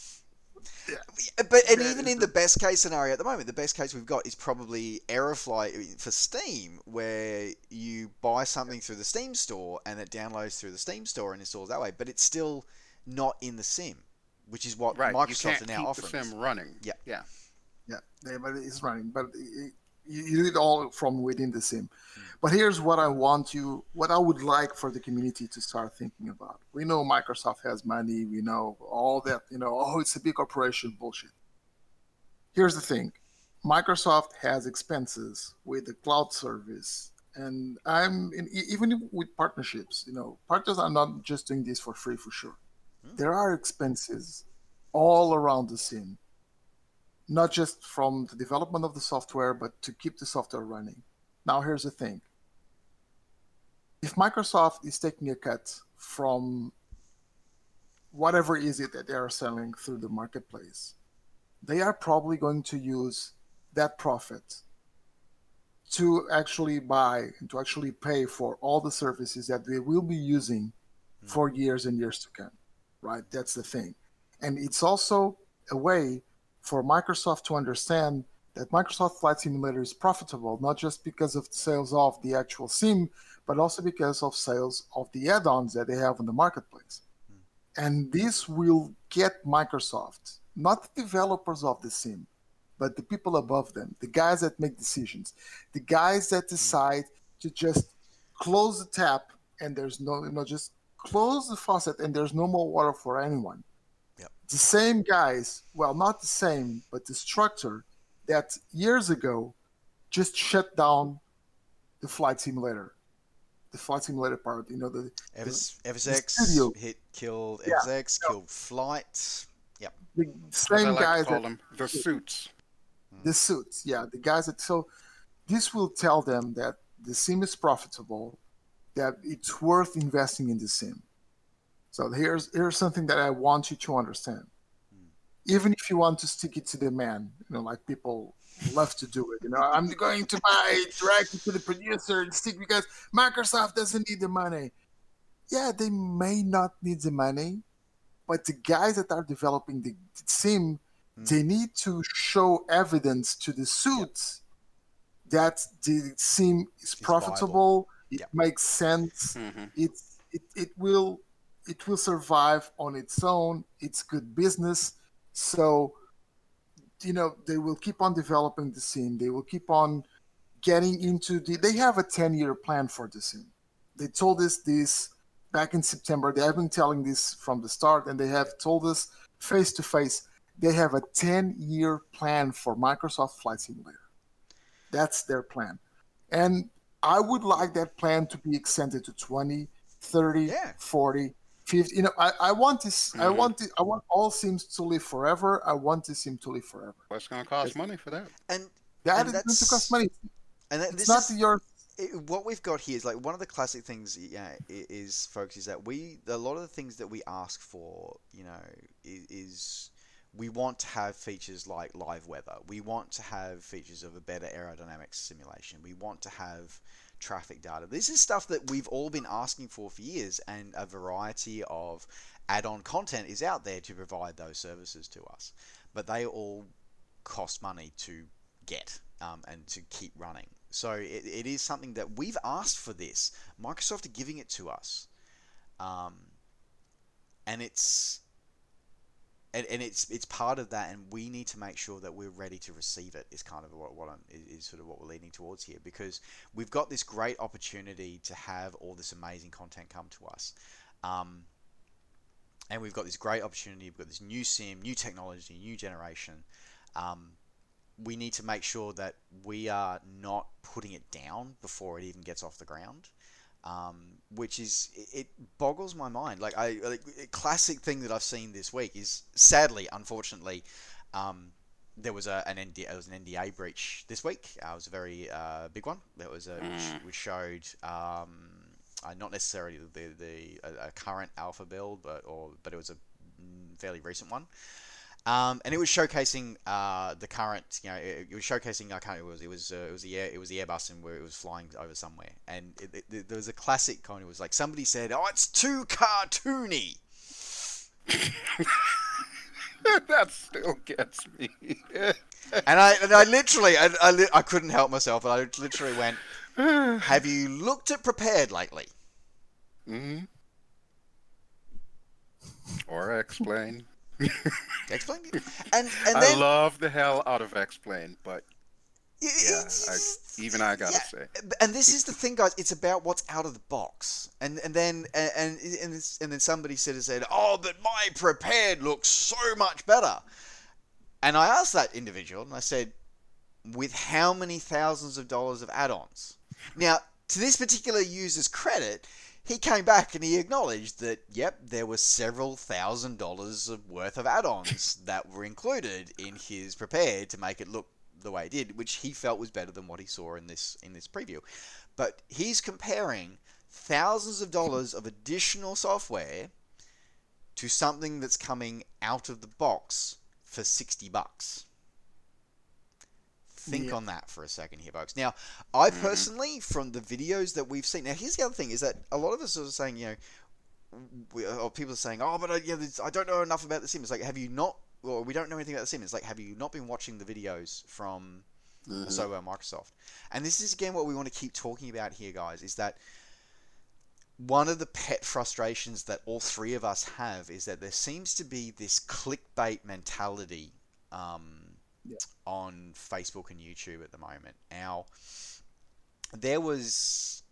But and Yeah, even in the best case scenario at the moment, the best case we've got is probably Aerofly for Steam, where you buy something through the Steam store and it downloads through the Steam store and installs that way. But it's still not in the sim, which is what Right. you Microsoft can't are now keep offering. the sim running. Yeah. Yeah. Yeah, yeah, but it's running. But it, you, you do it all from within the sim. But here's what I want you, what I would like for the community to start thinking about. We know Microsoft has money. We know all that. You know, oh, it's a big corporation. Bullshit. Here's the thing: Microsoft has expenses with the cloud service, and I'm in, even with partnerships. You know, partners are not just doing this for free for sure. Hmm. There are expenses all around the sim not just from the development of the software, but to keep the software running. Now, here's the thing if Microsoft is taking a cut from whatever is it that they are selling through the marketplace, they are probably going to use that profit to actually buy and to actually pay for all the services that they will be using hmm. for years and years to come. Right? That's the thing. And it's also a way for Microsoft to understand that Microsoft Flight Simulator is profitable, not just because of the sales of the actual sim, but also because of sales of the add ons that they have in the marketplace. Hmm. And this will get Microsoft, not the developers of the sim, but the people above them, the guys that make decisions, the guys that hmm. decide to just close the tap and there's no, you know, just close the faucet and there's no more water for anyone the same guys, well, not the same, but the structure that years ago just shut down the flight simulator, the flight simulator part. You know, the Evers, the Eversx studio. hit killed Yeah, Eversx, killed Flight. Yep. the same like guys call that them the suits. Hmm. the suits, yeah, the guys that so this will tell them that the sim is profitable, that it's worth investing in the sim. So here's here's something that I want you to understand. Even if you want to stick it to the man, you know, like people love to do it. You know, I'm going to buy directly to the producer and stick because Microsoft doesn't need the money. Yeah, they may not need the money, but the guys that are developing the sim, they need to show evidence to the suits that the sim is viable. profitable. It Yep. makes sense. Mhm. It's it, it will it will survive on its own. It's good business. So you know they will keep on developing the scene. They will keep on getting into the. They have a ten year plan for the scene. They told us this back in September. They have been telling this from the start, and they have told us face to face. They have a ten year plan for Microsoft Flight Simulator. That's their plan, and I would like that plan to be extended to 20, 30, Yeah. 40, 50. You know, I, I want this. I Mhm. want the, I want all sims to live forever. I want this sim to live forever. What's going to cost money for that? And That And is going to cost money. and that, It's this not is, your it, what we've got here is like one of the classic things yeah, is folks is that we a lot of the things that we ask for you know is, is we want to have features like live weather we want to have features of a better aerodynamics simulation we want to have traffic data. This is stuff that we've all been asking for for years and a variety of add-on content is out there to provide those services to us. But they all cost money to get um, and to keep running. So it, it is something that we've asked for this. Microsoft are giving it to us, um, and it's and, and it's it's part of that, and we need to make sure that we're ready to receive it. Is kind of what what I'm, is sort of what we're leaning towards here because we've got this great opportunity to have all this amazing content come to us. Um, and we've got this great opportunity. We've got this new sim, new technology, new generation. Um, we need to make sure that we are not putting it down before it even gets off the ground. Um, which is it boggles my mind. Like I, like, a classic thing that I've seen this week is sadly, unfortunately, um, there was a, an NDA, was an NDA breach this week. Uh, it was a very uh, big one. That was a, which, which showed um, uh, not necessarily the the a, a current alpha build, but or but it was a fairly recent one. Um, and it was showcasing uh, the current, you know, it, it, was showcasing. I can't. It was. It was. Uh, it was the air. It was the Airbus, and where it was flying over somewhere. And it, it, there was a classic kind. It was like somebody said, "Oh, it's too cartoony." that still gets me. and I, and I literally, I, I, I couldn't help myself. And I literally went, "Have you looked at Prepar3D lately?" hmm Or X-Plane. X-Plane and and then, I love the hell out of X-Plane, but yeah, I, even I gotta yeah, say. And this is the thing, guys. It's about what's out of the box. And and then and and and, and then somebody said said, "Oh, but my Prepar3D looks so much better." And I asked that individual, and I said, "With how many thousands of dollars of add-ons?" Now, to this particular user's credit, he came back and he acknowledged that, yep, there were several thousand dollars of worth of add-ons that were included in his Prepar3D to make it look the way it did, which he felt was better than what he saw in this in this preview. But he's comparing thousands of dollars of additional software to something that's coming out of the box for 60 bucks. Think yeah. on that for a second here, folks. Now, I mm-hmm. personally, from the videos that we've seen, now here's the other thing: is that a lot of us are saying, you know, we, or people are saying, oh, but I, yeah, I don't know enough about the sim. It's like, have you not? Or we don't know anything about the sim. It's like, have you not been watching the videos from mm-hmm. so uh, Microsoft? And this is again what we want to keep talking about here, guys. Is that one of the pet frustrations that all three of us have is that there seems to be this clickbait mentality um, yeah. on Facebook and YouTube at the moment. Now, there was,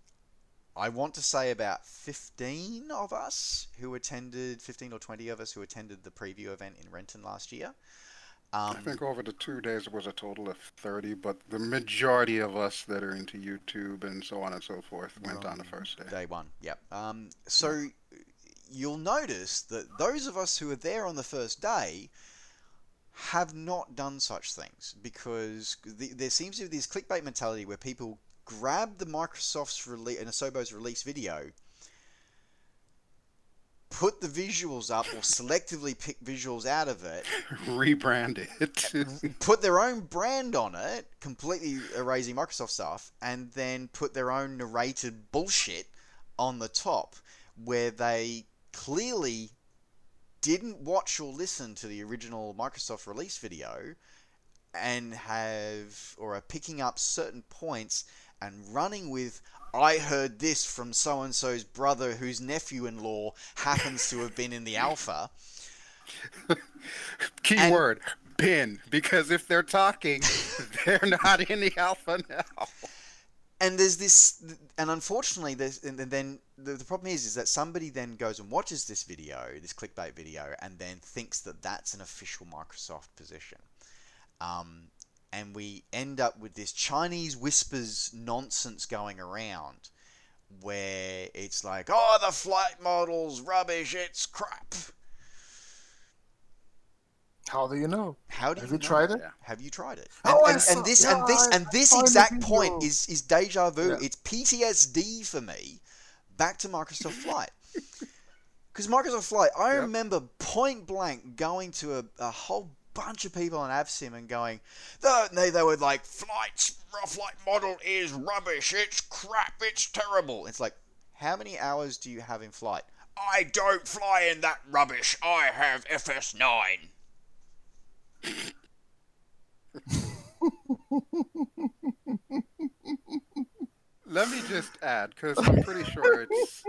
I want to say, about 15 of us who attended, 15 or 20 of us who attended the preview event in Renton last year. Um, I think over the two days it was a total of 30, but the majority of us that are into YouTube and so on and so forth went on the first day. Day one, yep. Um, so you'll notice that those of us who were there on the first day have not done such things because the, there seems to be this clickbait mentality where people grab the Microsoft's release and Asobo's release video, put the visuals up or selectively pick visuals out of it, rebrand it, put their own brand on it, completely erasing Microsoft stuff, and then put their own narrated bullshit on the top where they clearly didn't watch or listen to the original Microsoft release video and have or are picking up certain points and running with I heard this from so and so's brother whose nephew in law happens to have been in the alpha. Keyword been because if they're talking, they're not in the alpha now and there's this and unfortunately there's and then the, the problem is is that somebody then goes and watches this video this clickbait video and then thinks that that's an official microsoft position. Um, and we end up with this chinese whispers nonsense going around where it's like oh the flight model's rubbish. It's crap how do you know? How do Have you, you tried it? Have you tried it? And, oh, and, saw, and this yeah, and this I and this exact point is is deja vu. Yeah. It's PTSD for me. Back to Microsoft Flight. Because Microsoft Flight, I yep. remember point blank going to a, a whole bunch of people on AvSim and going, they, they were like, flight, flight model is rubbish, it's crap, it's terrible. It's like, how many hours do you have in flight? I don't fly in that rubbish, I have FS9. Let me just add, because I'm pretty sure it's,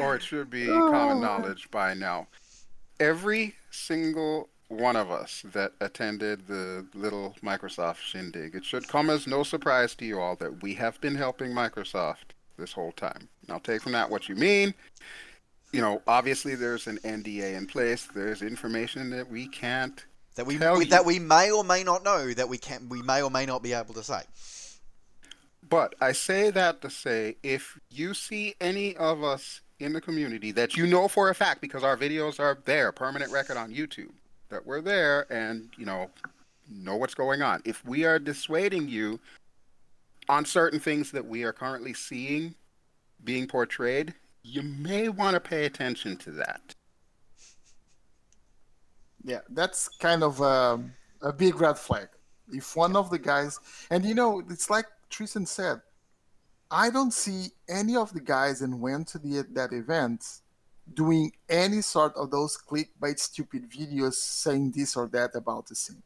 or it should be common oh. knowledge by now. Every single one of us that attended the little Microsoft shindig, it should come as no surprise to you all that we have been helping Microsoft this whole time. Now, take from that what you mean. You know, obviously there's an NDA in place. There's information that we can't that we, we that we may or may not know that we can we may or may not be able to say. But I say that to say if you see any of us in the community that you know for a fact because our videos are there, permanent record on YouTube, that we're there and, you know, know what's going on. If we are dissuading you on certain things that we are currently seeing being portrayed, you may want to pay attention to that. Yeah, that's kind of a, a big red flag. If one of the guys, and you know, it's like Tristan said, I don't see any of the guys that went to the that event doing any sort of those clickbait stupid videos saying this or that about the scene.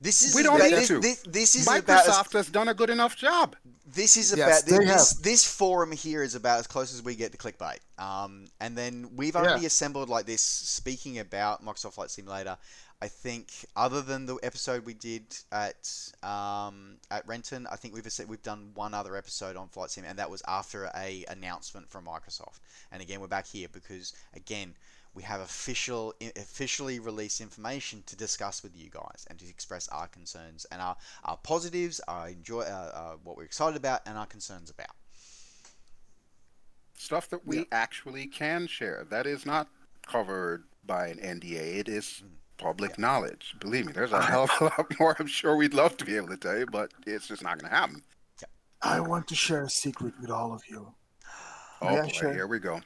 This is We don't about, need this, to. This, this is about as, Microsoft has done a good enough job. this is Yes, about they this, this forum here is about as close as we get to clickbait. Um, and then we've Yeah. only assembled like this speaking about Microsoft Flight Simulator. I think other than the episode we did at um, at Renton, I think we've we've done one other episode on Flight Sim, and that was after a announcement from Microsoft. And again, we're back here because again we have official officially released information to discuss with you guys and to express our concerns and our, our positives, our enjoy, uh, uh, what we're excited about, and our concerns about. Stuff that we Yeah. actually can share. That is not covered by an NDA. It is Mm. public knowledge. Believe me, there's a hell of a lot more I'm sure we'd love to be able to tell you, but it's just not going to happen. I want to share a secret with all of you. Oh, boy, sure. here we go.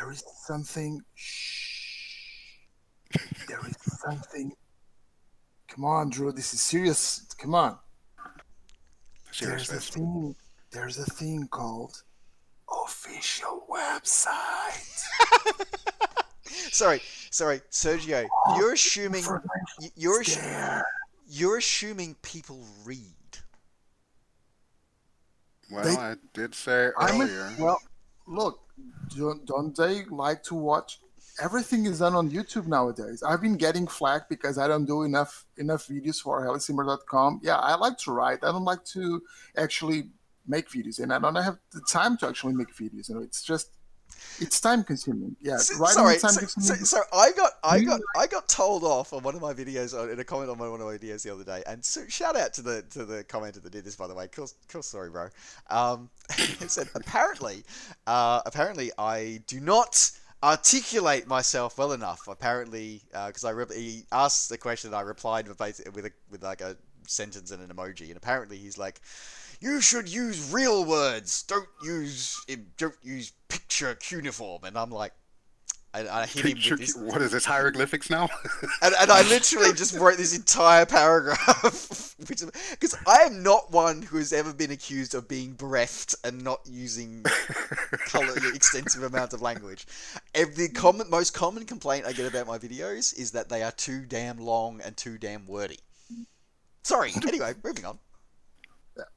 There is something. Shh. There is something. Come on, Drew. This is serious. Come on. Serious There's a thing. There's a thing called official website. Sorry, sorry, Sergio, you're assuming you're assu- There. you're assuming people read. Well, They- I did say I'm earlier. a, well. Look, don't, don't they like to watch? Everything is done on YouTube nowadays. I've been getting flack because I don't do enough enough videos for helisimmer.com. Yeah, I like to write. I don't like to actually make videos, and I don't have the time to actually make videos. You know, it's just it's time consuming. Yeah, So- writing sorry, time so, consuming. so, so I got I got I got told off on one of my videos on, in a comment on one of my videos the other day, and so shout out to the to the commenter that did this by the way. Cool, cool story, bro. Um, it said apparently, uh, apparently I do not articulate myself well enough. Apparently, because I re- he asked the question, and I replied with with a, with like a sentence and an emoji, and apparently he's like. You should use real words. Don't use don't use picture cuneiform. And I'm like, I, I hit him Picture- with this, what is this hieroglyphics now? and, and I literally just wrote this entire paragraph, because I am not one who has ever been accused of being bereft and not using color, extensive amount of language. Every common, most common complaint I get about my videos is that they are too damn long and too damn wordy. Sorry. Anyway, moving on.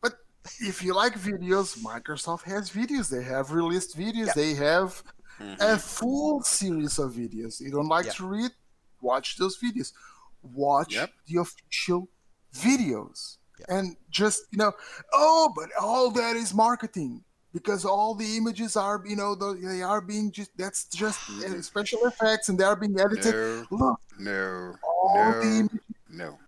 But if you like videos, Microsoft has videos. They have released videos. They have Mhm. a full series of videos. You don't like to read? Watch those videos. Watch Yep. the official videos. And just, you know, oh, but all that is marketing because all the images are, you know, they are being just, that's just special effects and they are being edited. No, Look, no, all the no, images no.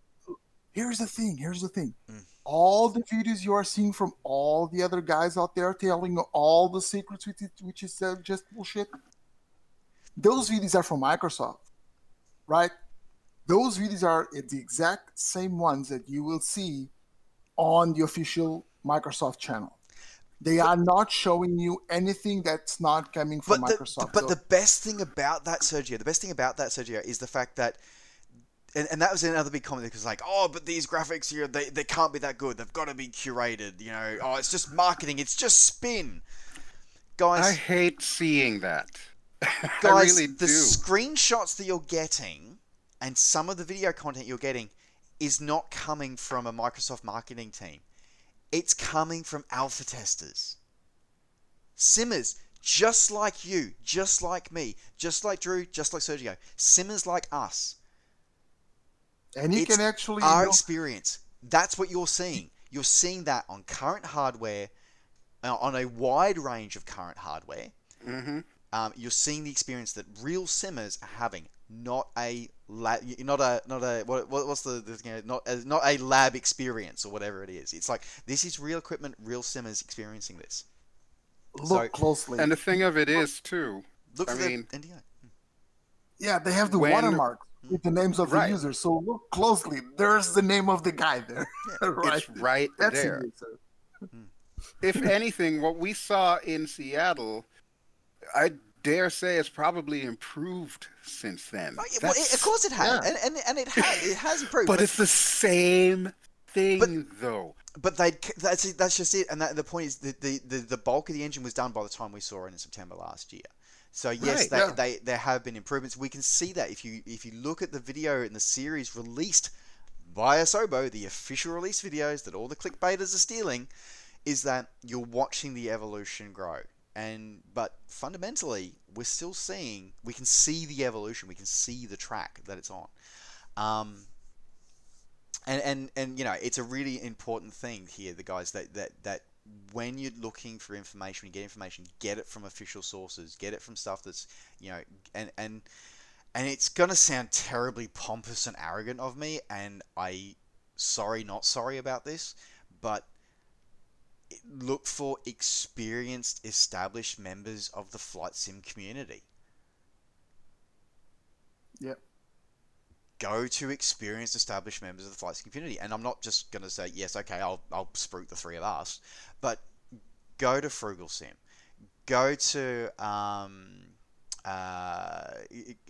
here's the thing here's the thing Mm. All the videos you are seeing from all the other guys out there telling all the secrets which is, which is uh, just bullshit those videos are from microsoft right? Those videos are the exact same ones that you will see on the official microsoft channel. They are not showing you anything that's not coming from But the, microsoft. but So- the best thing about that, Sergio, the best thing about that, Sergio, is the fact that, and, and that was another big comment because like, oh, but these graphics here, they, they can't be that good. They've got to be curated. You know, oh, it's just marketing. It's just spin. Guys, I hate seeing that. I guys, really the do. screenshots that you're getting and some of the video content you're getting is not coming from a Microsoft marketing team. It's coming from alpha testers. Simmers, just like you, just like me, just like Drew, just like Sergio. Simmers like us. And you It's can actually Our you experience. That's what you're seeing. You're seeing that on current hardware, uh, on a wide range of current hardware. hmm um, you're seeing the experience that real simmers are having, not a lab, not a not a what, what what's the, the you know, not a, not a lab experience or whatever it is. It's like this is real equipment, real simmers experiencing this. look so- closely. And the thing of it is too. Look I for mean- the NDA. yeah, they have the when- watermark with the names of Right. the users. So look closely. There's the name of the guy there. right. It's right That's there. Hmm. if anything, what we saw in Seattle, I dare say, has probably improved since then. Oh, yeah, well, it, of course it has, yeah. and, and and it has it has improved. but it's the same thing, But- though. But they that's that's just it, and that, the point is the, the, the, the bulk of the engine was done by the time we saw it in September last year. So yes, Right, they, yeah. they there have been improvements. We can see that if you if you look at the video in the series released by Asobo, the official release videos that all the clickbaiters are stealing, is that you're watching the evolution grow. And but fundamentally, we're still seeing we can see the evolution. We can see the track that it's on. Um, and and and you know it's a really important thing here the guys that that that when you're looking for information get information get it from official sources get it from stuff that's you know and and and it's to sound terribly pompous and arrogant of me and i sorry not sorry about this but look for experienced established members of the flight sim community Yep. Go to experienced established members of the flight sim community and i'm not just going to say yes okay i'll, I'll spruik the three of us but go to FroogleSim go to um, uh,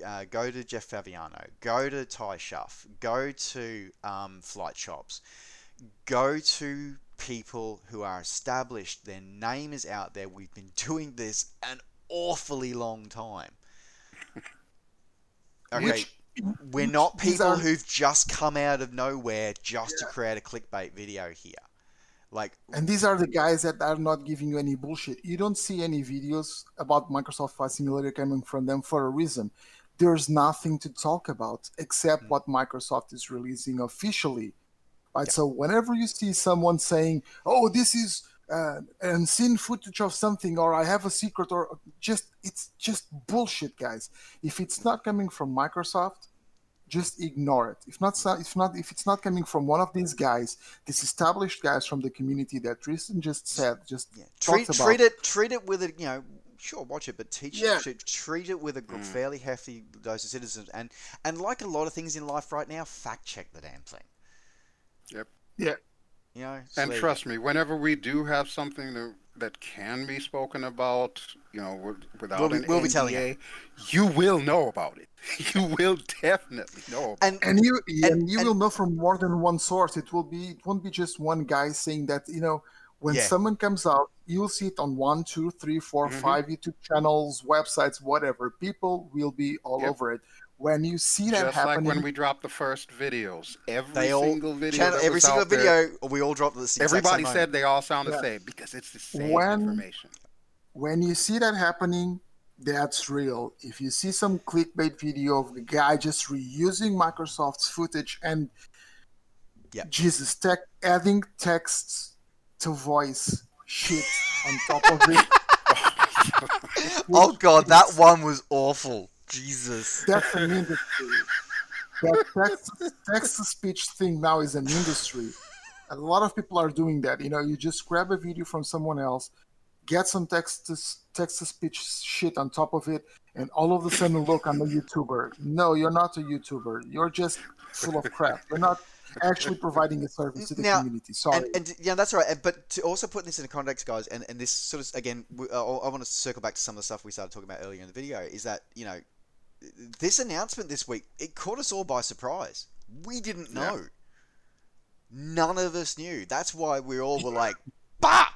uh, go to Jeff Favignano, go to Ty Shuff, go to um, FlightChops, go to people who are established. Their name is out there. We've been doing this an awfully long time. Okay, Which- we're not people are- who've just come out of nowhere just to create a clickbait video here. Like, And these are the guys that are not giving you any bullshit. You don't see any videos about Microsoft Flight Simulator coming from them for a reason. There's nothing to talk about except Mm. what Microsoft is releasing officially. Right. So whenever you see someone saying, "Oh, this is uh, an unseen footage of something," or "I have a secret," or just it's just bullshit, guys. If it's not coming from Microsoft, just ignore it. If not, if not, if it's not coming from one of these guys, these established guys from the community that Tristan just said, just yeah, treat about. treat it treat it with a you know sure watch it, but teach Yeah. it treat- treat it with a Mm. fairly hefty dose of citizens and and like a lot of things in life right now, fact check the damn thing. Yep. Yeah. You know, And there you trust me, whenever we do have something that, that can be spoken about, you know, without We'll be- an we'll be telling you you will know about it. You will definitely know. About And and you and, And- you and- will know from more than one source. It will be it won't be just one guy saying that. You know, when Yeah. someone comes out, you'll see it on one, two, three, four, Mhm. five YouTube channels, websites, whatever. People will be all Yep. over it. When you see that Just like when we dropped the first videos, every they all single video, channel, every single out there, video we all dropped the same. everybody same said moment. they all sound the same because it's the same When- information. when you see that happening, that's real. If you see some clickbait video of a guy just reusing Microsoft's footage and Yeah. Jesus, tech, adding texts to voice shit on top of it, Oh god, that one was awful. Jesus. that's an industry. That text, text to speech thing now is an industry. A lot of people are doing that. You know, you just grab a video from someone else, get some text to text to speech shit on top of it, and all of a sudden, look, I'm a YouTuber. No, you're not a YouTuber. You're just full of crap. You're not actually providing a service to the Now, community. Sorry. And, and yeah, that's right. But to also put this into context, guys, and, and this sort of again, we- uh, I want to circle back to some of the stuff we started talking about earlier in the video. Is that you know, this announcement this week it caught us all by surprise. We didn't Yeah. know. None of us knew. That's why we all were like, "Bah!"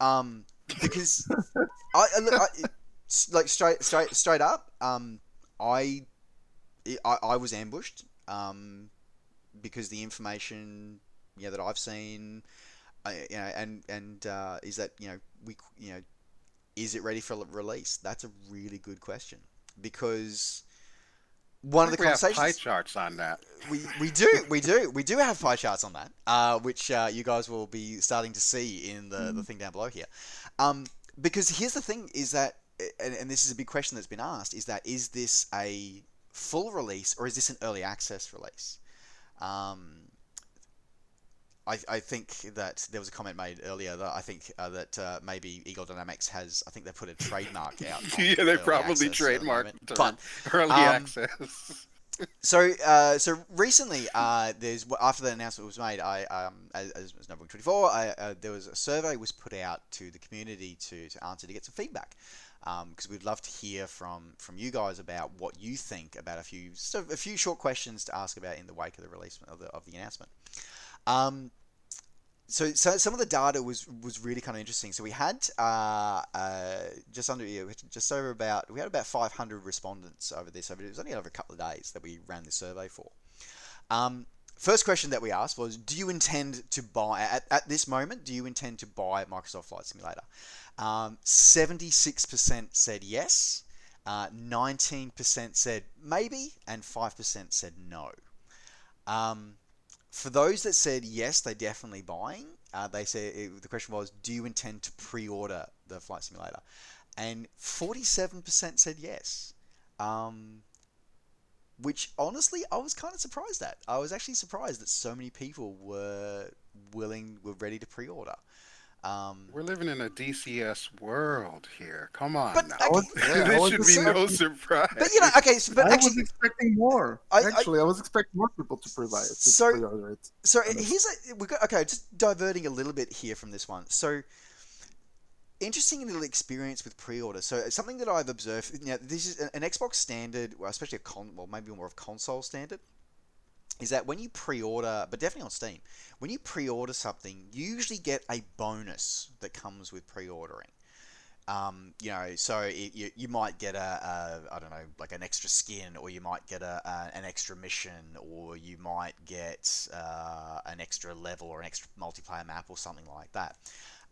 Um, because I, I, look, I like straight, straight, straight up. Um, I, I, I was ambushed. Um, because the information yeah that I've seen I, you know, and and uh, is that you know we you know is it ready for release? That's a really good question because one of the we have conversations pie charts on that. we, we do we do we do have pie charts on that, uh, which uh, you guys will be starting to see in the, the thing down below here. Um, because here's the thing: is that and, and this is a big question that's been asked: is that is this a full release or is this an early access release? Um, I, I think that there was a comment made earlier that I think uh, that uh, maybe Eagle Dynamics has I think they put a trademark out. yeah, they probably access at the trademarked the But early um, access. so, uh, so recently, uh, there's after the announcement was made, I um, as, as Novawing24, I, uh, there was a survey was put out to the community to, to answer to get some feedback, because we'd love to hear from from you guys about what you think about a few so a few short questions to ask about in the wake of the release of the of the announcement. Um, so, so some of the data was was really kind of interesting. So we had uh, uh, just under just over about we had about 500 respondents over this. Over it was only over a couple of days that we ran this survey for. Um, first question that we asked was, do you intend to buy at, at this moment? Do you intend to buy Microsoft Flight Simulator? Um, 76% said yes. Uh, 19% said maybe, and 5% said no. Um, for those that said yes, they're definitely buying. Uh, they said it, the question was, do you intend to pre-order the flight simulator? And forty-seven percent said yes. Um, which honestly, I was kind of surprised at. I was actually surprised that so many people were willing, were ready to pre-order. Um, We're living in a DCS world here. Come on But now. I- was- yeah, this should be no surprise. but you know, okay, so, but I actually, was expecting more. I- I- actually, I, was expecting more people to pre-buy it. To So- pre-order it. So here's a we got okay, just diverting a little bit here from this one. So interesting little experience with pre-order. So something that I've observed. You know, this is an Xbox standard, well, especially a con, well, maybe more of console standard. Is that when you pre-order, but definitely on Steam, when you pre-order something, you usually get a bonus that comes with pre-ordering. Um, you know, so it, you, you might get a, a I don't know like an extra skin, or you might get a, a an extra mission, or you might get uh, an extra level or an extra multiplayer map or something like that.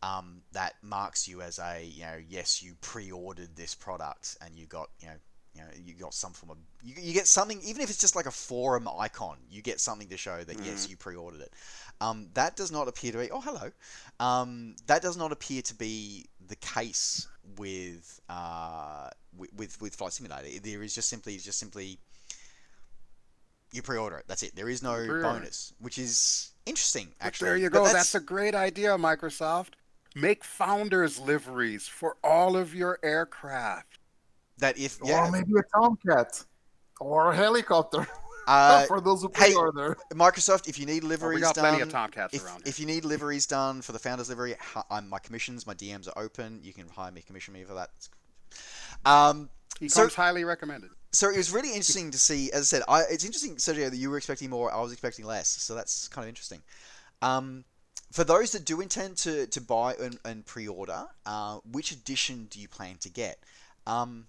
Um, that marks you as a you know yes you pre-ordered this product and you got you know you know you got some form of you, you get something even if it's just like a forum icon you get something to show that yes you pre-ordered it um, that does not appear to be oh hello um, that does not appear to be the case with uh, with, with with flight simulator there is just simply just simply you pre-order it that's it there is no Pre-order. bonus which is interesting But actually there you But go. That's... a great idea, Microsoft. Make founders liveries for all of your aircraft. That if yeah Or maybe a Tomcat. Or a helicopter. uh, for those who hey, pre-order. Microsoft, if you need Well, liveries we got done, plenty of Tomcats if, around. if you need liveries done for the founders livery, I'm my commissions, my DMs are open. You can hire me, commission me for that. Um, he so- comes highly recommended. so it was really interesting to see. As I said, I, it's interesting, Sergio, that you were expecting more. I was expecting less. So that's kind of interesting. Um, for those that do intend to, to buy and, and pre-order, uh, which edition do you plan to get? Um,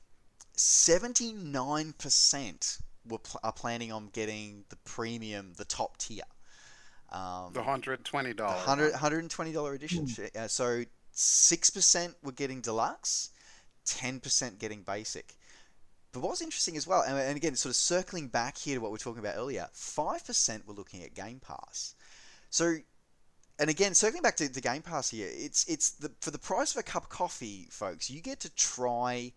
79% were pl- are planning on getting the premium, the top tier. Um, The hundred twenty the dollars. 100, $120 edition. Uh, so 6% were getting deluxe, 10% getting basic. But what's interesting as well, and, and again, sort of circling back here to what we were talking about earlier, 5% were looking at Game Pass. So, and again, circling back to the Game Pass here, it's it's the for the price of a cup of coffee, folks, you get to try,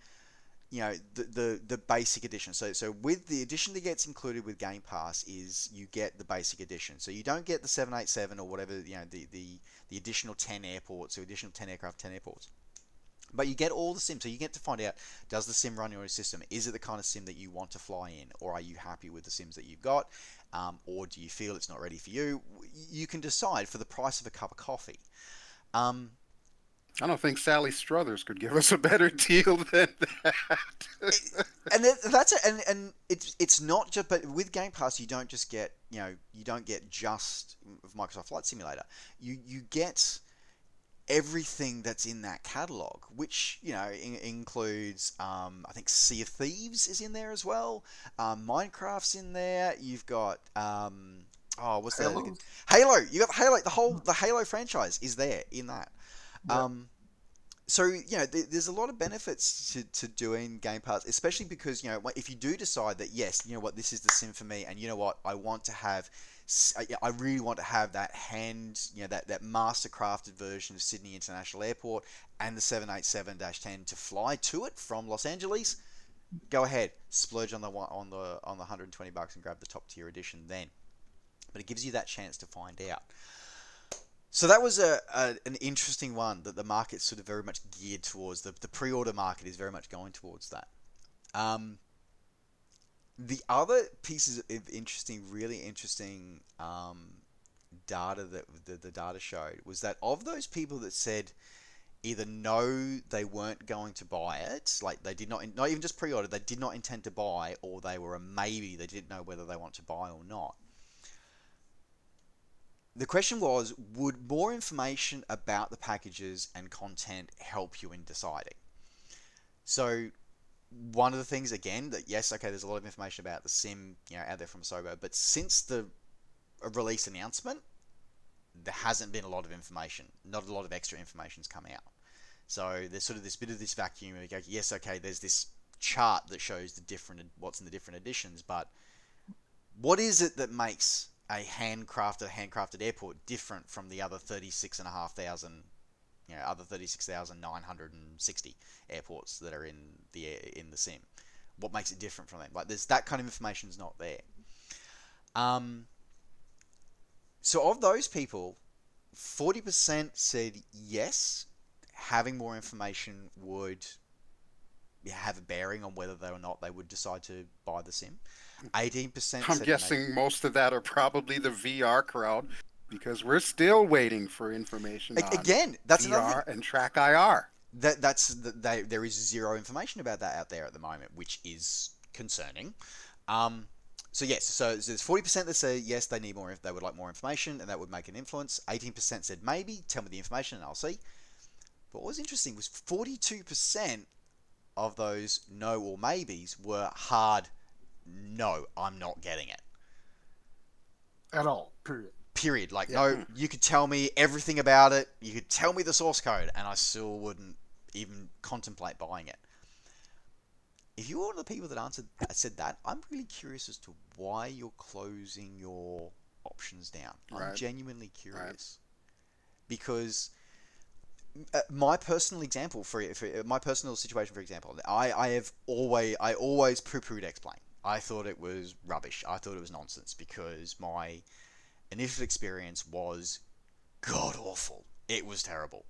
you know, the the, the basic edition. So so with the edition that gets included with Game Pass is you get the basic edition. So you don't get the 787 or whatever, you know, the the, the additional 10 airports or additional 10 aircraft, 10 airports. But you get all the sims, so you get to find out does the sim run your system? Is it the kind of sim that you want to fly in, or are you happy with the sims that you've got, um, or do you feel it's not ready for you? You can decide for the price of a cup of coffee. Um, I don't think Sally Struthers could give us a better deal than that. and that's it. And and it's it's not just, but with Game Pass, you don't just get you know you don't get just Microsoft Flight Simulator. You you get everything that's in that catalog, which you know in, includes um, I think Sea of Thieves is in there as well. Um, Minecraft's in there. You've got um, Oh, what's Halo. that? Halo. You got Halo. The whole the Halo franchise is there in that. Um, so you know, there, there's a lot of benefits to, to doing Game Pass, especially because you know if you do decide that yes, you know what, this is the sim for me, and you know what, I want to have, s- I really want to have that hand, you know, that that master crafted version of Sydney International Airport and the 787-10 to fly to it from Los Angeles. Go ahead, splurge on the on the on the 120 bucks and grab the top tier edition then. But it gives you that chance to find out. So that was a, a an interesting one that the market's sort of very much geared towards. The, the pre-order market is very much going towards that. Um, the other pieces of interesting, really interesting um, data that the, the data showed was that of those people that said either no, they weren't going to buy it, like they did not, not even just pre-order, they did not intend to buy, or they were a maybe, they didn't know whether they want to buy or not the question was would more information about the packages and content help you in deciding? So one of the things again that yes okay there's a lot of information about the sim you know out there from sobo but since the uh, release announcement there hasn't been a lot of information. Not a lot of extra information's come out. So there's sort of this bit of this vacuum where go yes okay there's this chart that shows the different what's in the different editions but what is it that makes a handcrafted handcrafted airport different from the other 36,500 you know other 36,960 airports that are in the in the sim. What makes it different from them? Like there's that kind of information is not there. Um so of those people 40% said yes having more information would have a bearing on whether they or not they would decide to buy the sim 18% I'm said guessing most of that are probably the VR crowd because we're still waiting for information A- again that's VR and Track IR. that that's that they, there is zero information about that out there at the moment, which is concerning. Um, so yes, so there's forty percent that say yes, they need more, if they would like more information, and that would make an influence. Eighteen percent said maybe, tell me the information, and I'll see. But what was interesting was forty-two percent of those no or maybes were hard no, I'm not getting it. At all. Period. Period. Like, Yeah. no, you could tell me everything about it. You could tell me the source code, and I still wouldn't even contemplate buying it. If you're one of the people that answered that said that, I'm really curious as to why you're closing your options down. I'm genuinely curious because uh, my personal example for, for my personal situation, for example, I, I have always I always poo pooed X-Plane. I thought it was rubbish. I thought it was nonsense because my initial experience was god awful. It was terrible.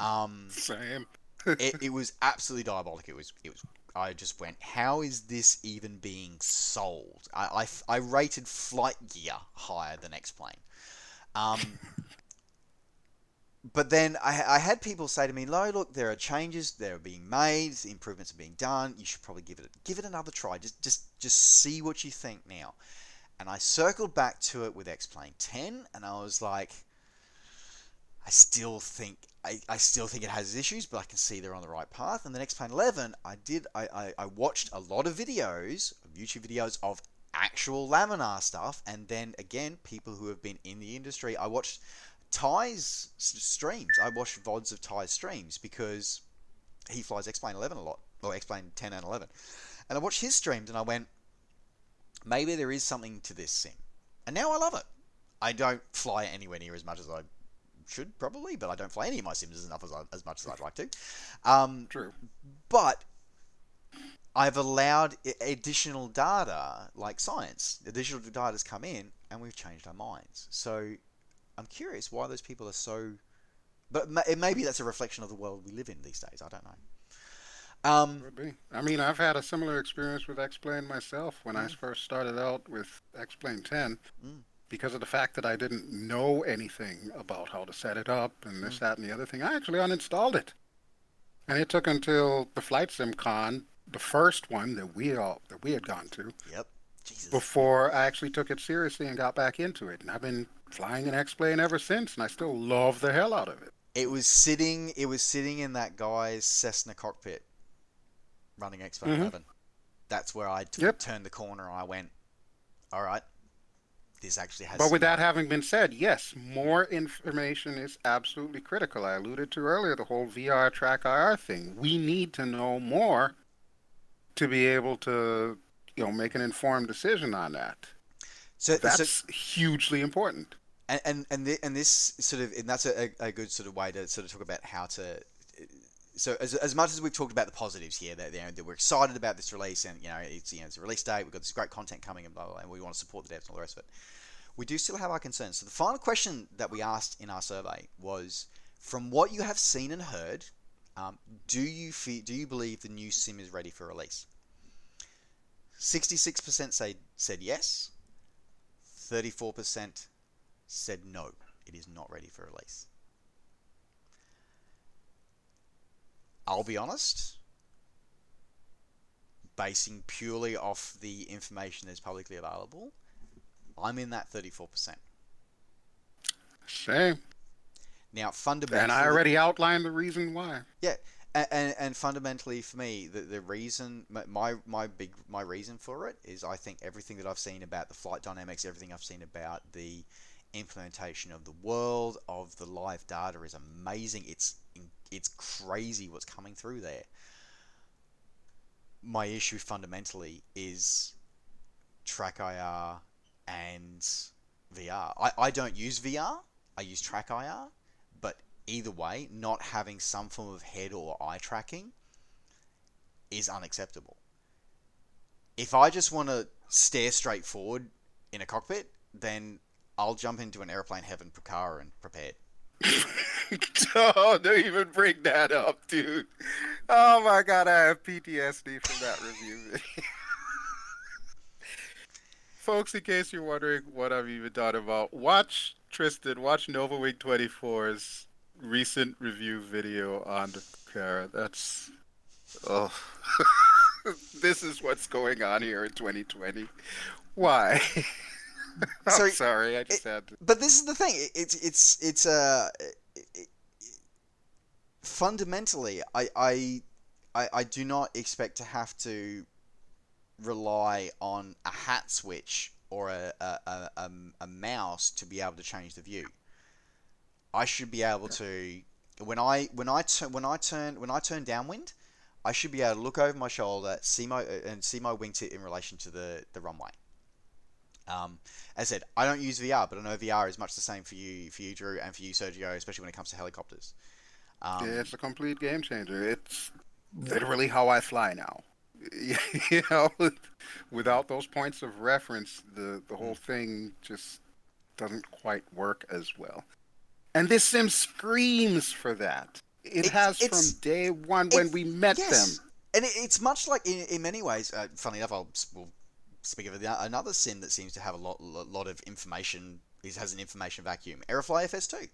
Um, Same. it, it was absolutely diabolic. It was it was. I just went, how is this even being sold? I, I, I rated Flight Gear higher than X-Plane. Um, but then I, I had people say to me, "No, look, there are changes. that are being made. Improvements are being done. You should probably give it give it another try. Just just just see what you think now." And I circled back to it with X-Plane 10, and I was like, I still think I, I still think it has issues, but I can see they're on the right path. And the next Plane 11, I did I, I, I watched a lot of videos, YouTube videos of actual laminar stuff, and then again, people who have been in the industry. I watched Ty's streams. I watched VODs of Ty's streams because he flies X-Plane 11 a lot, or X-Plane 10 and 11. And I watched his streams and I went, maybe there is something to this sim. And now I love it. I don't fly anywhere near as much as I should probably, but I don't fly any of my sims enough as, I, as much as I'd like to. Um, True. but I've allowed additional data, like science, additional data has come in, and we've changed our minds. So I'm curious why those people are so. But ma- maybe that's a reflection of the world we live in these days. I don't know. Um. I mean, I've had a similar experience with X-Plane myself when I Mm. first started out with X-Plane 10. Mm. Because of the fact that I didn't know anything about how to set it up and this, Mm. that, and the other thing, I actually uninstalled it. And it took until the Flight Sim Con, the first one that we all that we had gone to, yep. Jesus. before I actually took it seriously and got back into it. And I've been flying an X-Plane ever since, and I still love the hell out of it. It was sitting. It was sitting in that guy's Cessna cockpit, running X-Plane Mhm. 11. That's where I t- Yep. turned the corner. and I went, all right, this actually has. But with that having been said, yes, more information is absolutely critical. I alluded to earlier the whole VR track IR thing. We need to know more to be able to, you know, make an informed decision on that. So, so That's hugely important. and and and, thi- and this sort of and that's a, a good sort of way to sort of talk about how to so as, as much as we've talked about the positives here that, that we're excited about this release and you know it's you know it's a release date we've got this great content coming and blah, blah, blah and we want to support the devs and all the rest of it. We do still have our concerns. So the final question that we asked in our survey was from what you have seen and heard um, do you feel, do you believe the new sim is ready for release? 66% say, said yes 34% said no, it is not ready for release. I'll be honest, basing purely off the information that's publicly available, I'm in that 34%. Same. Now, fundamentally, And I already outlined the reason why. and, and, and fundamentally for me the, the reason my- my big my reason for it is I think everything that I've seen about the flight dynamics everything I've seen about the implementation of the world of the live data is amazing. It's it's crazy what's coming through there. My issue fundamentally is track IR and VR I, I don't use VR I use track IR either way, not having some form of head or eye tracking is unacceptable. If I just want to stare straight forward in a cockpit, then I'll jump into an airplane heaven car and prepared. oh, don't even bring that up, dude. Oh my god, I have PTSD from that review. Folks, in case you're wondering what I've even thought about, watch Tristan, watch NovaWing24's recent review video on the Kara. That's oh this is what's going on here in 2020. Why? I'm So, sorry, I just had to. But this is the thing. it- It's it's it's uh, it- it- fundamentally, I, I I I do not expect to have to rely on a hat switch or a a, a, a, a mouse to be able to change the view. I should be able to when I when I turn when I turn when I turn downwind, I should be able to look over my shoulder, see my and see my wingtip in relation to the the runway. Um, as I said, I don't use VR, but I know VR is much the same for you, for you, Drew, and for you, Sergio, especially when it comes to helicopters. Um, Yeah, it's a complete game changer. It's literally how I fly now. you know, without those points of reference, the the whole thing just doesn't quite work as well. And this sim screams for that. It It- has from day one when we met yes. them. and it, it's much like in, in many ways. Uh, funny enough, I'll will speak of another sim that seems to have a lot, lot, lot of information. It has an information vacuum. Aerofly FS2.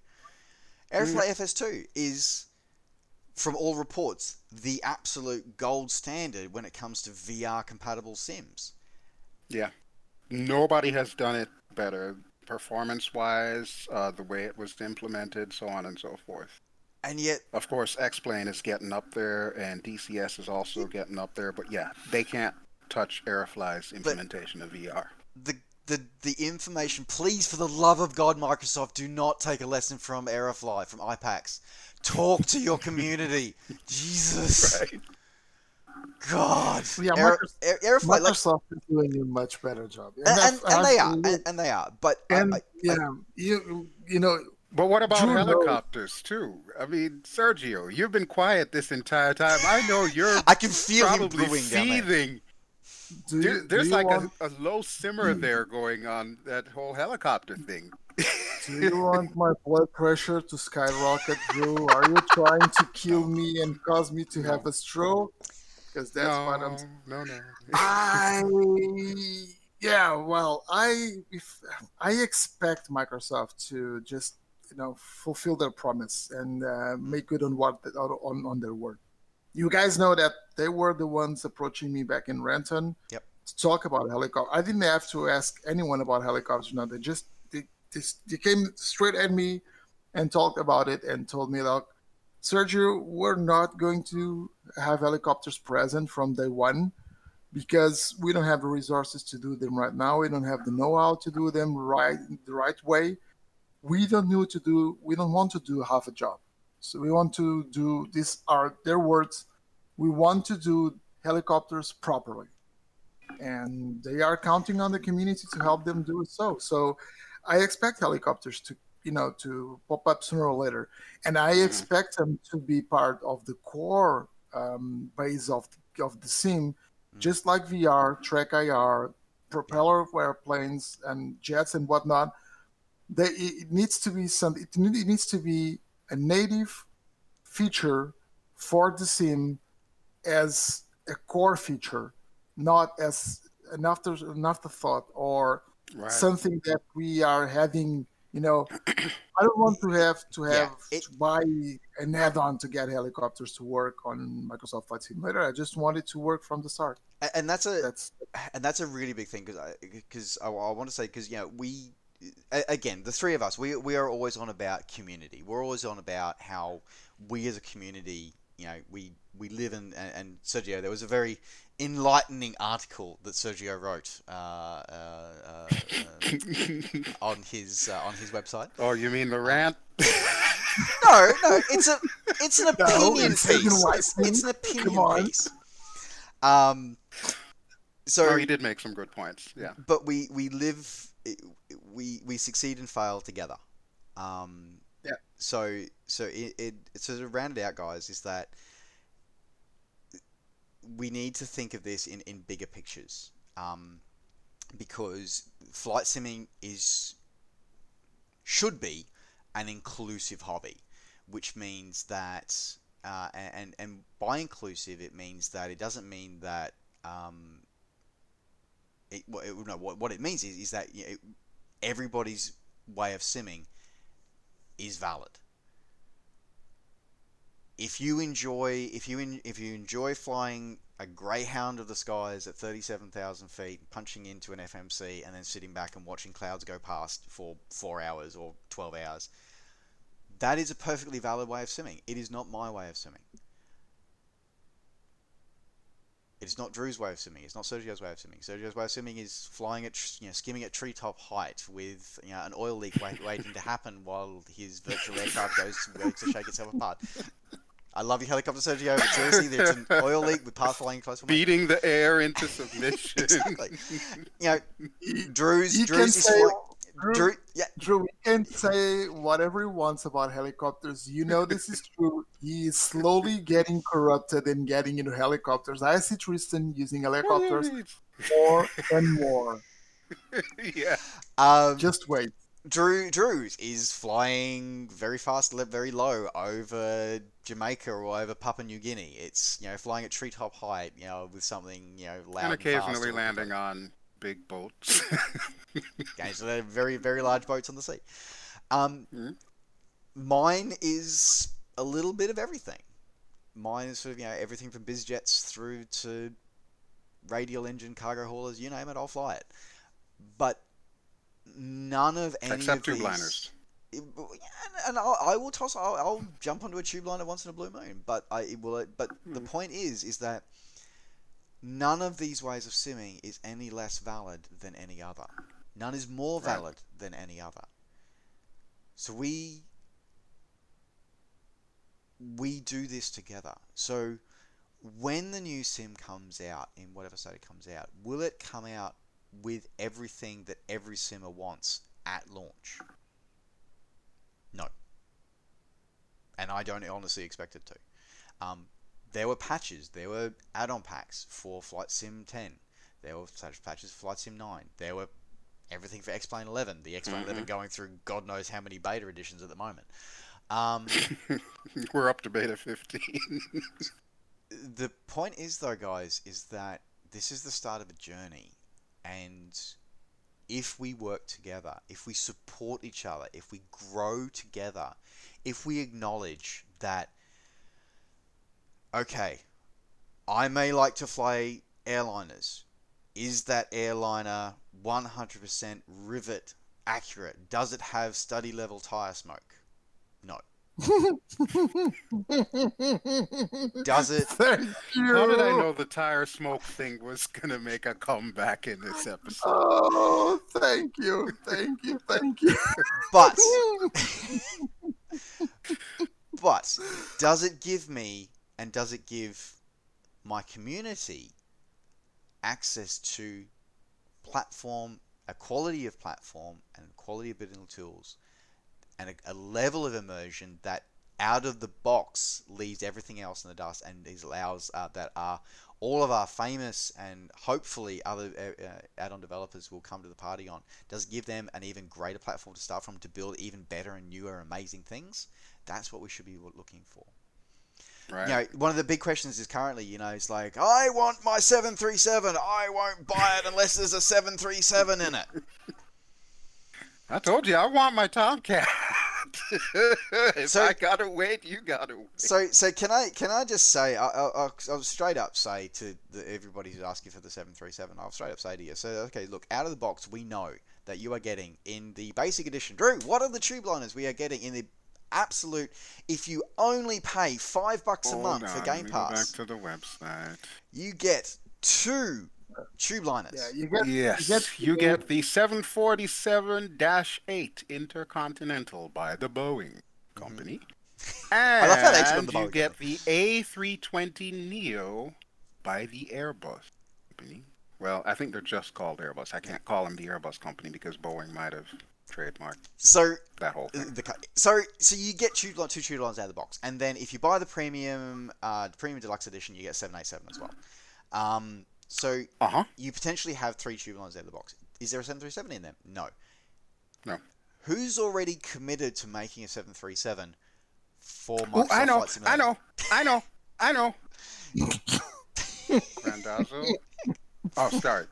Aerofly FS2 is, from all reports, the absolute gold standard when it comes to VR compatible sims. Yeah. Nobody has done it better, performance wise, uh, the way it was implemented, so on and so forth. And yet, Of course, X Plane is getting up there, and DCS is also getting up there. But yeah, they can't touch Aerofly's implementation of VR. the the the information. Please, for the love of God, Microsoft, do not take a lesson from Aerofly from IPACS. Talk to your community. Jesus, Right. God. Yeah, Aer- Microsoft- Aer- Aerofly, like, is doing a much better job, and, and, I've- and they are, and, and they are. But uh, and I, yeah, you you know, But what about Drew knows. helicopters too? I mean, Sergio, you've been quiet this entire time. I know you're I can feel him probably brewing down there. seething. do you, There, do there's like want, a, a low simmer there going on that whole helicopter thing. do you want my blood pressure to skyrocket, Drew? Are you trying to kill me and cause me to have a stroke? Because that's no, what I'm no, no. I yeah, well, I if I expect Microsoft to just you know fulfill their promise and uh, make good on what on on their word. You guys know that they were the ones approaching me back in Renton Yep. to talk about helicopter. I didn't have to ask anyone about helicopters. No, they just they, they, they came straight at me and talked about it and told me like Sergio, we're not going to have helicopters present from day one. because we don't have the resources to do them right now. We don't have the know-how to do them right the right way. We don't need to do. We don't want to do half a job. So we want to do. These are their words. We want to do helicopters properly, and they are counting on the community to help them do so. So I expect helicopters to you know to pop up sooner or later, and I Mhm. expect them to be part of the core um, base of of the sim, just like VR, track IR, propeller airplanes, and jets and whatnot. They, it needs to be some. It, it needs to be a native feature for the sim as a core feature, not as an after an afterthought or Right. something that we are having. You know, I don't want to have to Yeah, have it- to buy an add-on to get helicopters to work on Microsoft Flight Simulator. I just want it to work from the start. And that's a That's and that's a really big thing because I because I, I want to say because you know we again the three of us we we are always on about community. We're always on about how we as a community you know we we live in and, and Sergio there was a very enlightening article that Sergio wrote uh, uh, uh, uh, on his uh, on his website. oh, you mean the rant? No, no, it's a it's an No, opinion it's piece. It's, it's an opinion piece. Um, so oh, you did make some good points. Yeah. but we we live we we succeed and fail together um Yeah. so so it, it so to round it out guys is that we need to think of this in in bigger pictures um because flight simming is should be an inclusive hobby which means that uh, and and by inclusive it means that it doesn't mean that um, it, it, no, what, what it means is, is that you know, everybody's way of simming is valid. If you enjoy if you in, if you enjoy flying a greyhound of the skies at 37,000 feet, punching into an FMC, and then sitting back and watching clouds go past for four hours or 12 hours, that is a perfectly valid way of swimming. It is not my way of swimming. It's not Drew's way of swimming. It's not Sergio's way of swimming. Sergio's way of swimming is flying at, you know, skimming at treetop height with you know an oil leak wait, waiting to happen while his virtual aircraft goes to shake itself apart. I love your helicopter, Sergio, but seriously, there's an oil leak with path flying close. Beating the air into submission. exactly. You know, Drew's you Drew's is say, Drew, Drew, yeah, Drew, we can say whatever he wants about helicopters. You know this is true. He is slowly getting corrupted and getting into helicopters. I see Tristan using helicopters more and more. yeah. um, Just wait. Drew Drews is flying very fast, very low over Jamaica or over Papua New Guinea. It's you know flying at treetop height, you know, with something you know loud And and, occasionally fast. landing on big boats. Okay, so they're very very large boats on the sea. Um, Mhm. mine is a little bit of everything. Mine is sort of you know everything from biz jets through to radial engine cargo haulers, you name it, I'll fly it. But none of any Except of tube these... liners. It- and, and I'll, I will toss. I'll, I'll jump onto a tube liner once in a blue moon. But I it will. But the Hmm. point is, is that none of these ways of simming is any less valid than any other. None is more Right. valid than any other. So we we do this together. So when the new sim comes out in whatever state it comes out, will it come out with everything that every simmer wants at launch? No. And I don't honestly expect it to. Um, there were patches, there were add-on packs for Flight Sim 10. There were such patches for Flight Sim 9. There were everything for X-Plane 11. The X-Plane 11 going through God knows how many beta editions at the moment. Um, We're up to beta 15. the point is though guys is that this is the start of a journey and if we work together if we support each other if we grow together if we acknowledge that okay i may like to fly airliners. Is that airliner 100% rivet accurate? Does it have study level tire smoke? No Does it? Thank you. How did I know the tire smoke thing was gonna make a comeback in this episode? Oh, thank you, thank you, thank you. But but does it give me and does it give my community access to platform, a quality of platform and quality of building tools and a, a level of immersion that out of the box leaves everything else in the dust and allows uh, that are all of our famous and hopefully other uh, uh, add-on developers will come to the party on does give them an even greater platform to start from to build even better and newer amazing things that's what we should be looking for Right. you know, one of the big questions is currently, you know, it's like, I want my 737. I won't buy it unless there's a 737 in it. I told you I want my Tomcat. if So- I gotta wait, you gotta wait. So, so can I can I just say, I, I, I'll, I'll straight up say to the, everybody who's asking for the 737, I'll straight up say to you, so, okay, look, out of the box, we know that you are getting in the basic edition. Drew, what are the tube liners we are getting in the absolute, if you only pay five bucks a Hold month for Game let go Pass, Back to the website. you get two tube liners. Yeah, you get Yes, get- you get the 747-8 Intercontinental by the Boeing Company. I love how they actually got And the you Boeing get the A320 Neo by the Airbus Company. Well, I think they're just called Airbus. I can't call them the Airbus Company because Boeing might have trademarked So that whole thing. the, so so you get tube line, two tube lines out of the box, and then if you buy the premium uh, premium deluxe edition, you get seven eight seven as well. Um, so Uh huh. you potentially have three tube lines out of the box. Is there a seven three seven in them? No. No. Who's already committed to making a seven three seven for Microsoft I know, Flight Simulator? I know, I know, I know. Randazzo. Oh, sorry.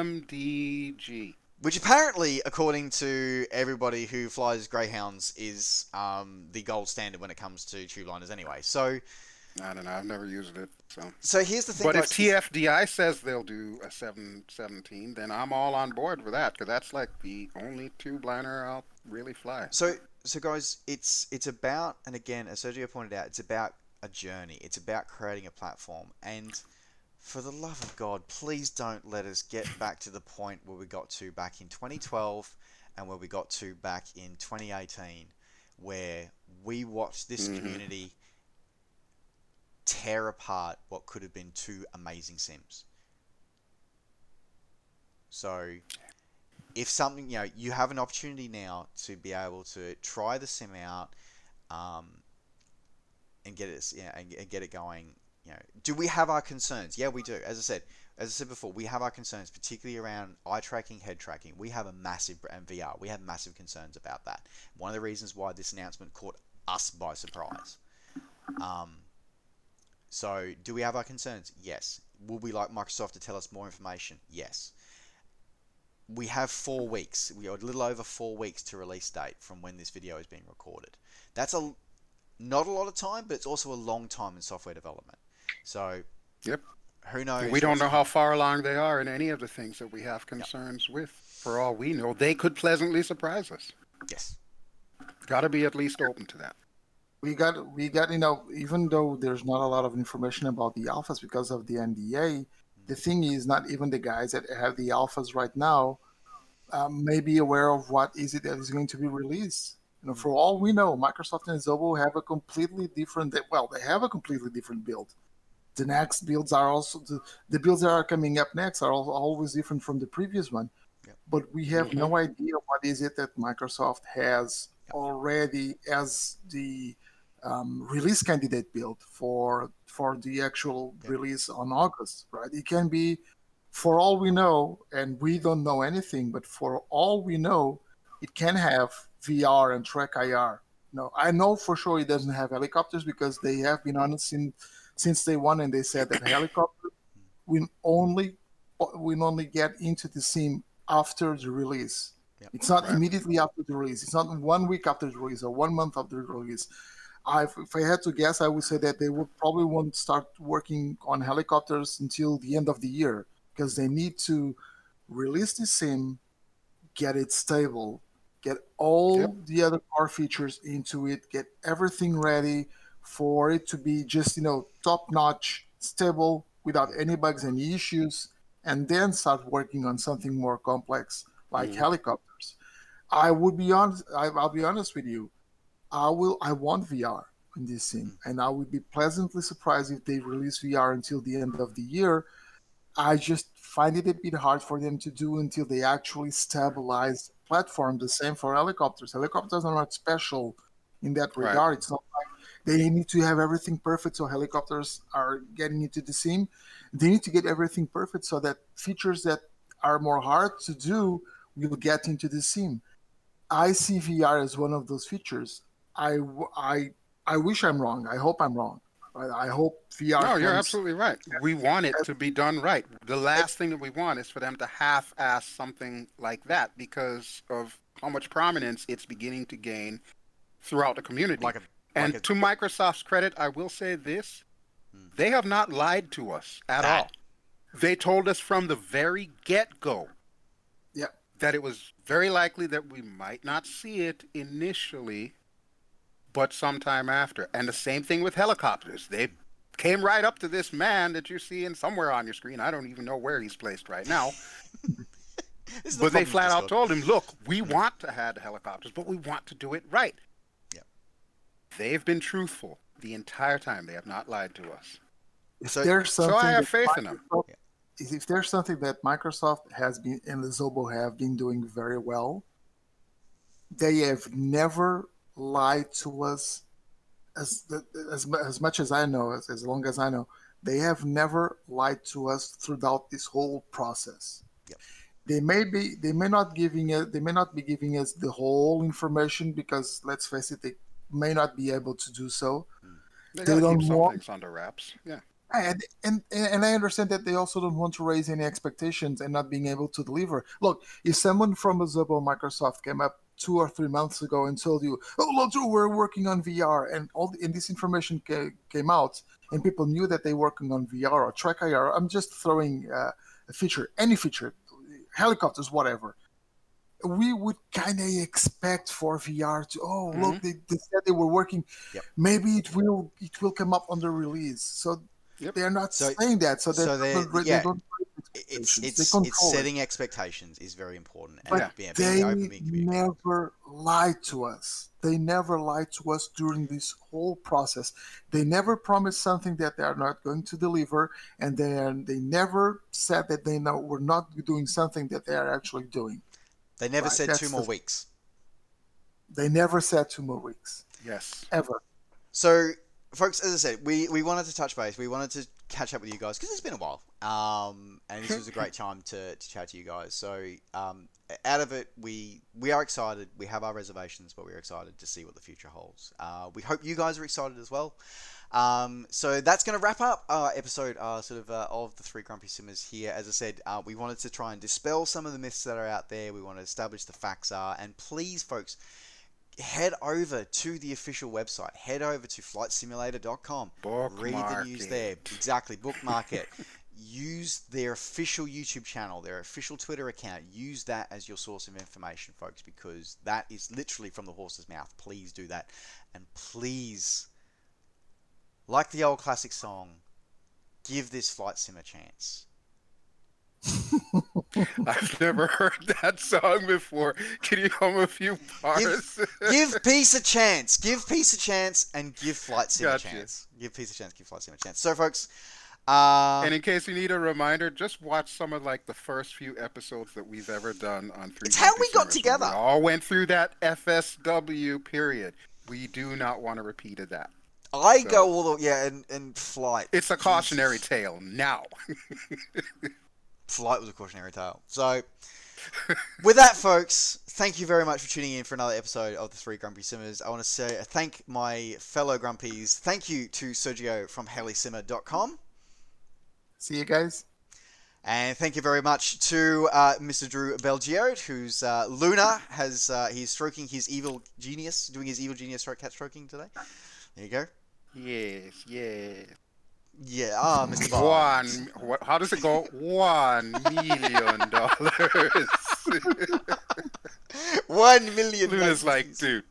PMDG. Which apparently, according to everybody who flies Greyhounds, is um, the gold standard when it comes to tube liners anyway. So, I don't know. I've never used it, so. so here's the thing. But if. TFDI says they'll do a 717, then I'm all on board for that because that's like the only two liner I'll really fly. So, so guys, it's it's about, and again, as Sergio pointed out, it's about a journey. It's about creating a platform. And for the love of God, please don't let us get back to the point where we got to back in 2012 and where we got to back in 2018, where we watched this Mhm. community tear apart what could have been two amazing sims. So, if something you know you have an opportunity now to be able to try the sim out um, and get it yeah, and, and get it going you know. Do we have our concerns? Yeah we do. As i said as i said before we have our concerns particularly around eye tracking head tracking. We have a massive and vr we have massive concerns about that. One of the reasons why this announcement caught us by surprise. Um, so do we have our concerns yes will we like microsoft to tell us more information yes we have four weeks. We are a little over four weeks to release date from when this video is being recorded. That's a not a lot of time, but it's also a long time in software development. So, Yep. who knows? we don't know how far along they are in any of the things that we have concerns with. For all we know, they could pleasantly surprise us. Yes. Got to be at least open to that. We got we got you know even though there's not a lot of information about the alphas because of the NDA, the mm-hmm. thing is not even the guys that have the alphas right now um, may be aware of what is it that is going to be released. You know, mm-hmm. for all we know, Microsoft and Asobo have a completely different. Well, they have a completely different build. The next builds are also the, the builds that are coming up next are al- always different from the previous one. Yep. But we have mm-hmm. no idea what is it that Microsoft has already as the um, release candidate build for for the actual Yeah. release on August, right? It can be, for all we know, and we don't know anything, but for all we know, it can have VR and Track IR. No, I know for sure it doesn't have helicopters because they have been on it since since day one, and they said that helicopter will only will only get into the sim after the release. Yep. It's not Right. immediately after the release. It's not one week after the release or one month after the release. I, if I had to guess, I would say that they would probably won't start working on helicopters until the end of the year because they need to release the sim, get it stable, get all Yep. the other car features into it, get everything ready for it to be just you know top notch, stable, without any bugs, any issues, and then start working on something more complex like Mhm. helicopters. I would be honest. I, I'll be honest with you. I will. I want VR in this sim, mm-hmm. and I would be pleasantly surprised if they release VR until the end of the year. I just find it a bit hard for them to do until they actually stabilize the platform. The same for helicopters. Helicopters are not special in that Right. regard. It's not like they need to have everything perfect so helicopters are getting into the sim. They need to get everything perfect so that features that are more hard to do will get into the sim. I see VR as one of those features. I, w- I, I wish I'm wrong. I hope I'm wrong. I, I hope VR. No, you're absolutely right. We want it to be done right. The last thing that we want is for them to half-ass something like that because of how much prominence it's beginning to gain throughout the community. Like a and a- to Microsoft's credit, I will say this: Hmm. they have not lied to us at That- all. They told us from the very get-go Yep. that it was very likely that we might not see it initially, but sometime after. And the same thing with helicopters. They came right up to this man that you're seeing somewhere on your screen. I don't even know where he's placed right now. The but they flat out Discord. told him, look, we want to have helicopters, but we want to do it right. Yep. They've been truthful the entire time. They have not lied to us. If So- there's So I have that faith in them. Microsoft- If there's something that Microsoft has been and Lenovo have been doing very well, they have never lied to us. As as as much as I know, as, as long as I know, they have never lied to us throughout this whole process. Yep. They may be they may not giving it they may not be giving us the whole information because let's face it, they may not be able to do so. They, They don't keep some want- things under wraps. Yeah. And, and and I understand that they also don't want to raise any expectations and not being able to deliver. Look, if someone from Asobo or Microsoft came up two or three months ago and told you, "Oh, look, we're working on VR," and all the, and this information ca- came out, and people knew that they're working on VR or Track IR, I'm just throwing uh, a feature, any feature, helicopters, whatever. We would kind of expect for VR to, oh, look, they, they said they were working. Yep. Maybe it will it will come up on the release. So Yep. they're not So- saying that, so, so they, they're- yeah. they don't It's expectations. it's it's control it. setting expectations is very important. And But being, they being open, being communicative. never lied to us. They never lied to us during this whole process. They never promised something that they are not going to deliver, and they are, they never said that they know we're not doing something that they are actually doing. They never Right, said that's two more the- weeks. They never said two more weeks Yes. ever. So, folks, as I said, we, we wanted to touch base. We wanted to catch up with you guys because it's been a while. Um, and this was a great time to, to chat to you guys. So, um, out of it, we we are excited. We have our reservations, but we're excited to see what the future holds. Uh, we hope you guys are excited as well. Um, so that's going to wrap up our episode, uh, sort of uh, of the three grumpy simmers here. As I said, uh, we wanted to try and dispel some of the myths that are out there. We want to establish the facts are, and please, folks, head over to the official website. Head over to flightsimulator.com. Read the news Bookmark there. Exactly. Bookmark it. Use their official YouTube channel, their official Twitter account. Use that as your source of information, folks, because that is literally from the horse's mouth. Please do that. And please, like the old classic song, give this flight sim a chance. I've never heard that song before. Can you hum a few bars? give peace a chance. Give peace a chance and give flight sim Gotcha. a chance. Give peace a chance. Give flight sim a chance. So, folks, uh, and in case you need a reminder, just watch some of like the first few episodes that we've ever done on Three. It's how we got together. We all went through that FSW period. We do not want a repeat of that. I so- go all the yeah, and, and flight. It's a cautionary tale now. Flight was a cautionary tale. So, with that, folks, thank you very much for tuning in for another episode of the Three Grumpy Simmers. I want to say thank my fellow Grumpies. Thank you to Sergio from HeliSimmer.com. See you guys. And thank you very much to uh, Mr. Drew BelGeode, who's uh, Luna has uh, he's stroking his evil genius, doing his evil genius stroke cat stroking today. There you go. yes, yes. Yeah, ah, Mr. One. What, how does it go? One million dollars. One million. Luna's like, dude,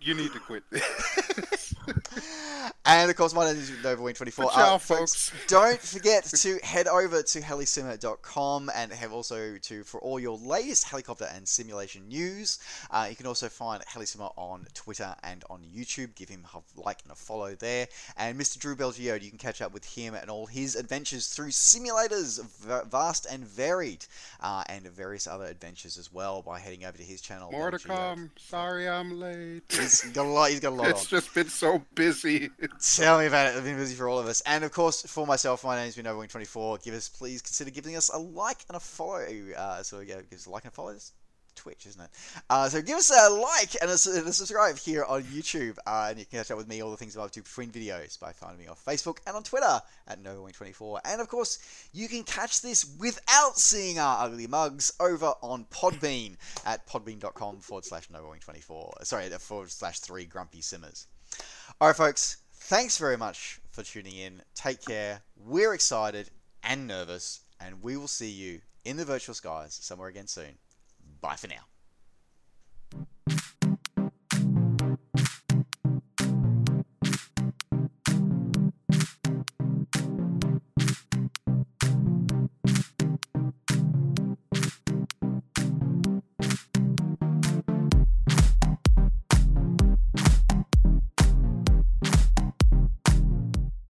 you need to quit this. And of course, my name is NovaWing24. But y'all, folks. don't forget to head over to helisimmer.com and have also to for all your latest helicopter and simulation news. Uh, you can also find Helisimmer on Twitter and on YouTube. Give him a like and a follow there. And Mr. Drew BelGeode, you can catch up with him and all his adventures through simulators, vast and varied, uh, and various other adventures as well by heading over to his channel. More to come. Sorry I'm late. He's got a lot. He's got a lot on. It's just been so busy. Tell me about it. I've been busy for all of us. And of course, for myself, my name's been NovaWing24. Give us, please consider giving us a like and a follow. Uh, so yeah, give us a like and a follow. It's Twitch, isn't it? Uh, so give us a like and a, and a subscribe here on YouTube. Uh, and you can catch up with me, all the things I'm between videos by finding me on Facebook and on Twitter at NovaWing24. And of course, you can catch this without seeing our ugly mugs over on Podbean at podbean.com forward slash NovaWing24. Sorry, forward slash three grumpy simmers. All right, folks. Thanks very much for tuning in. Take care. We're excited and nervous, and we will see you in the virtual skies somewhere again soon. Bye for now.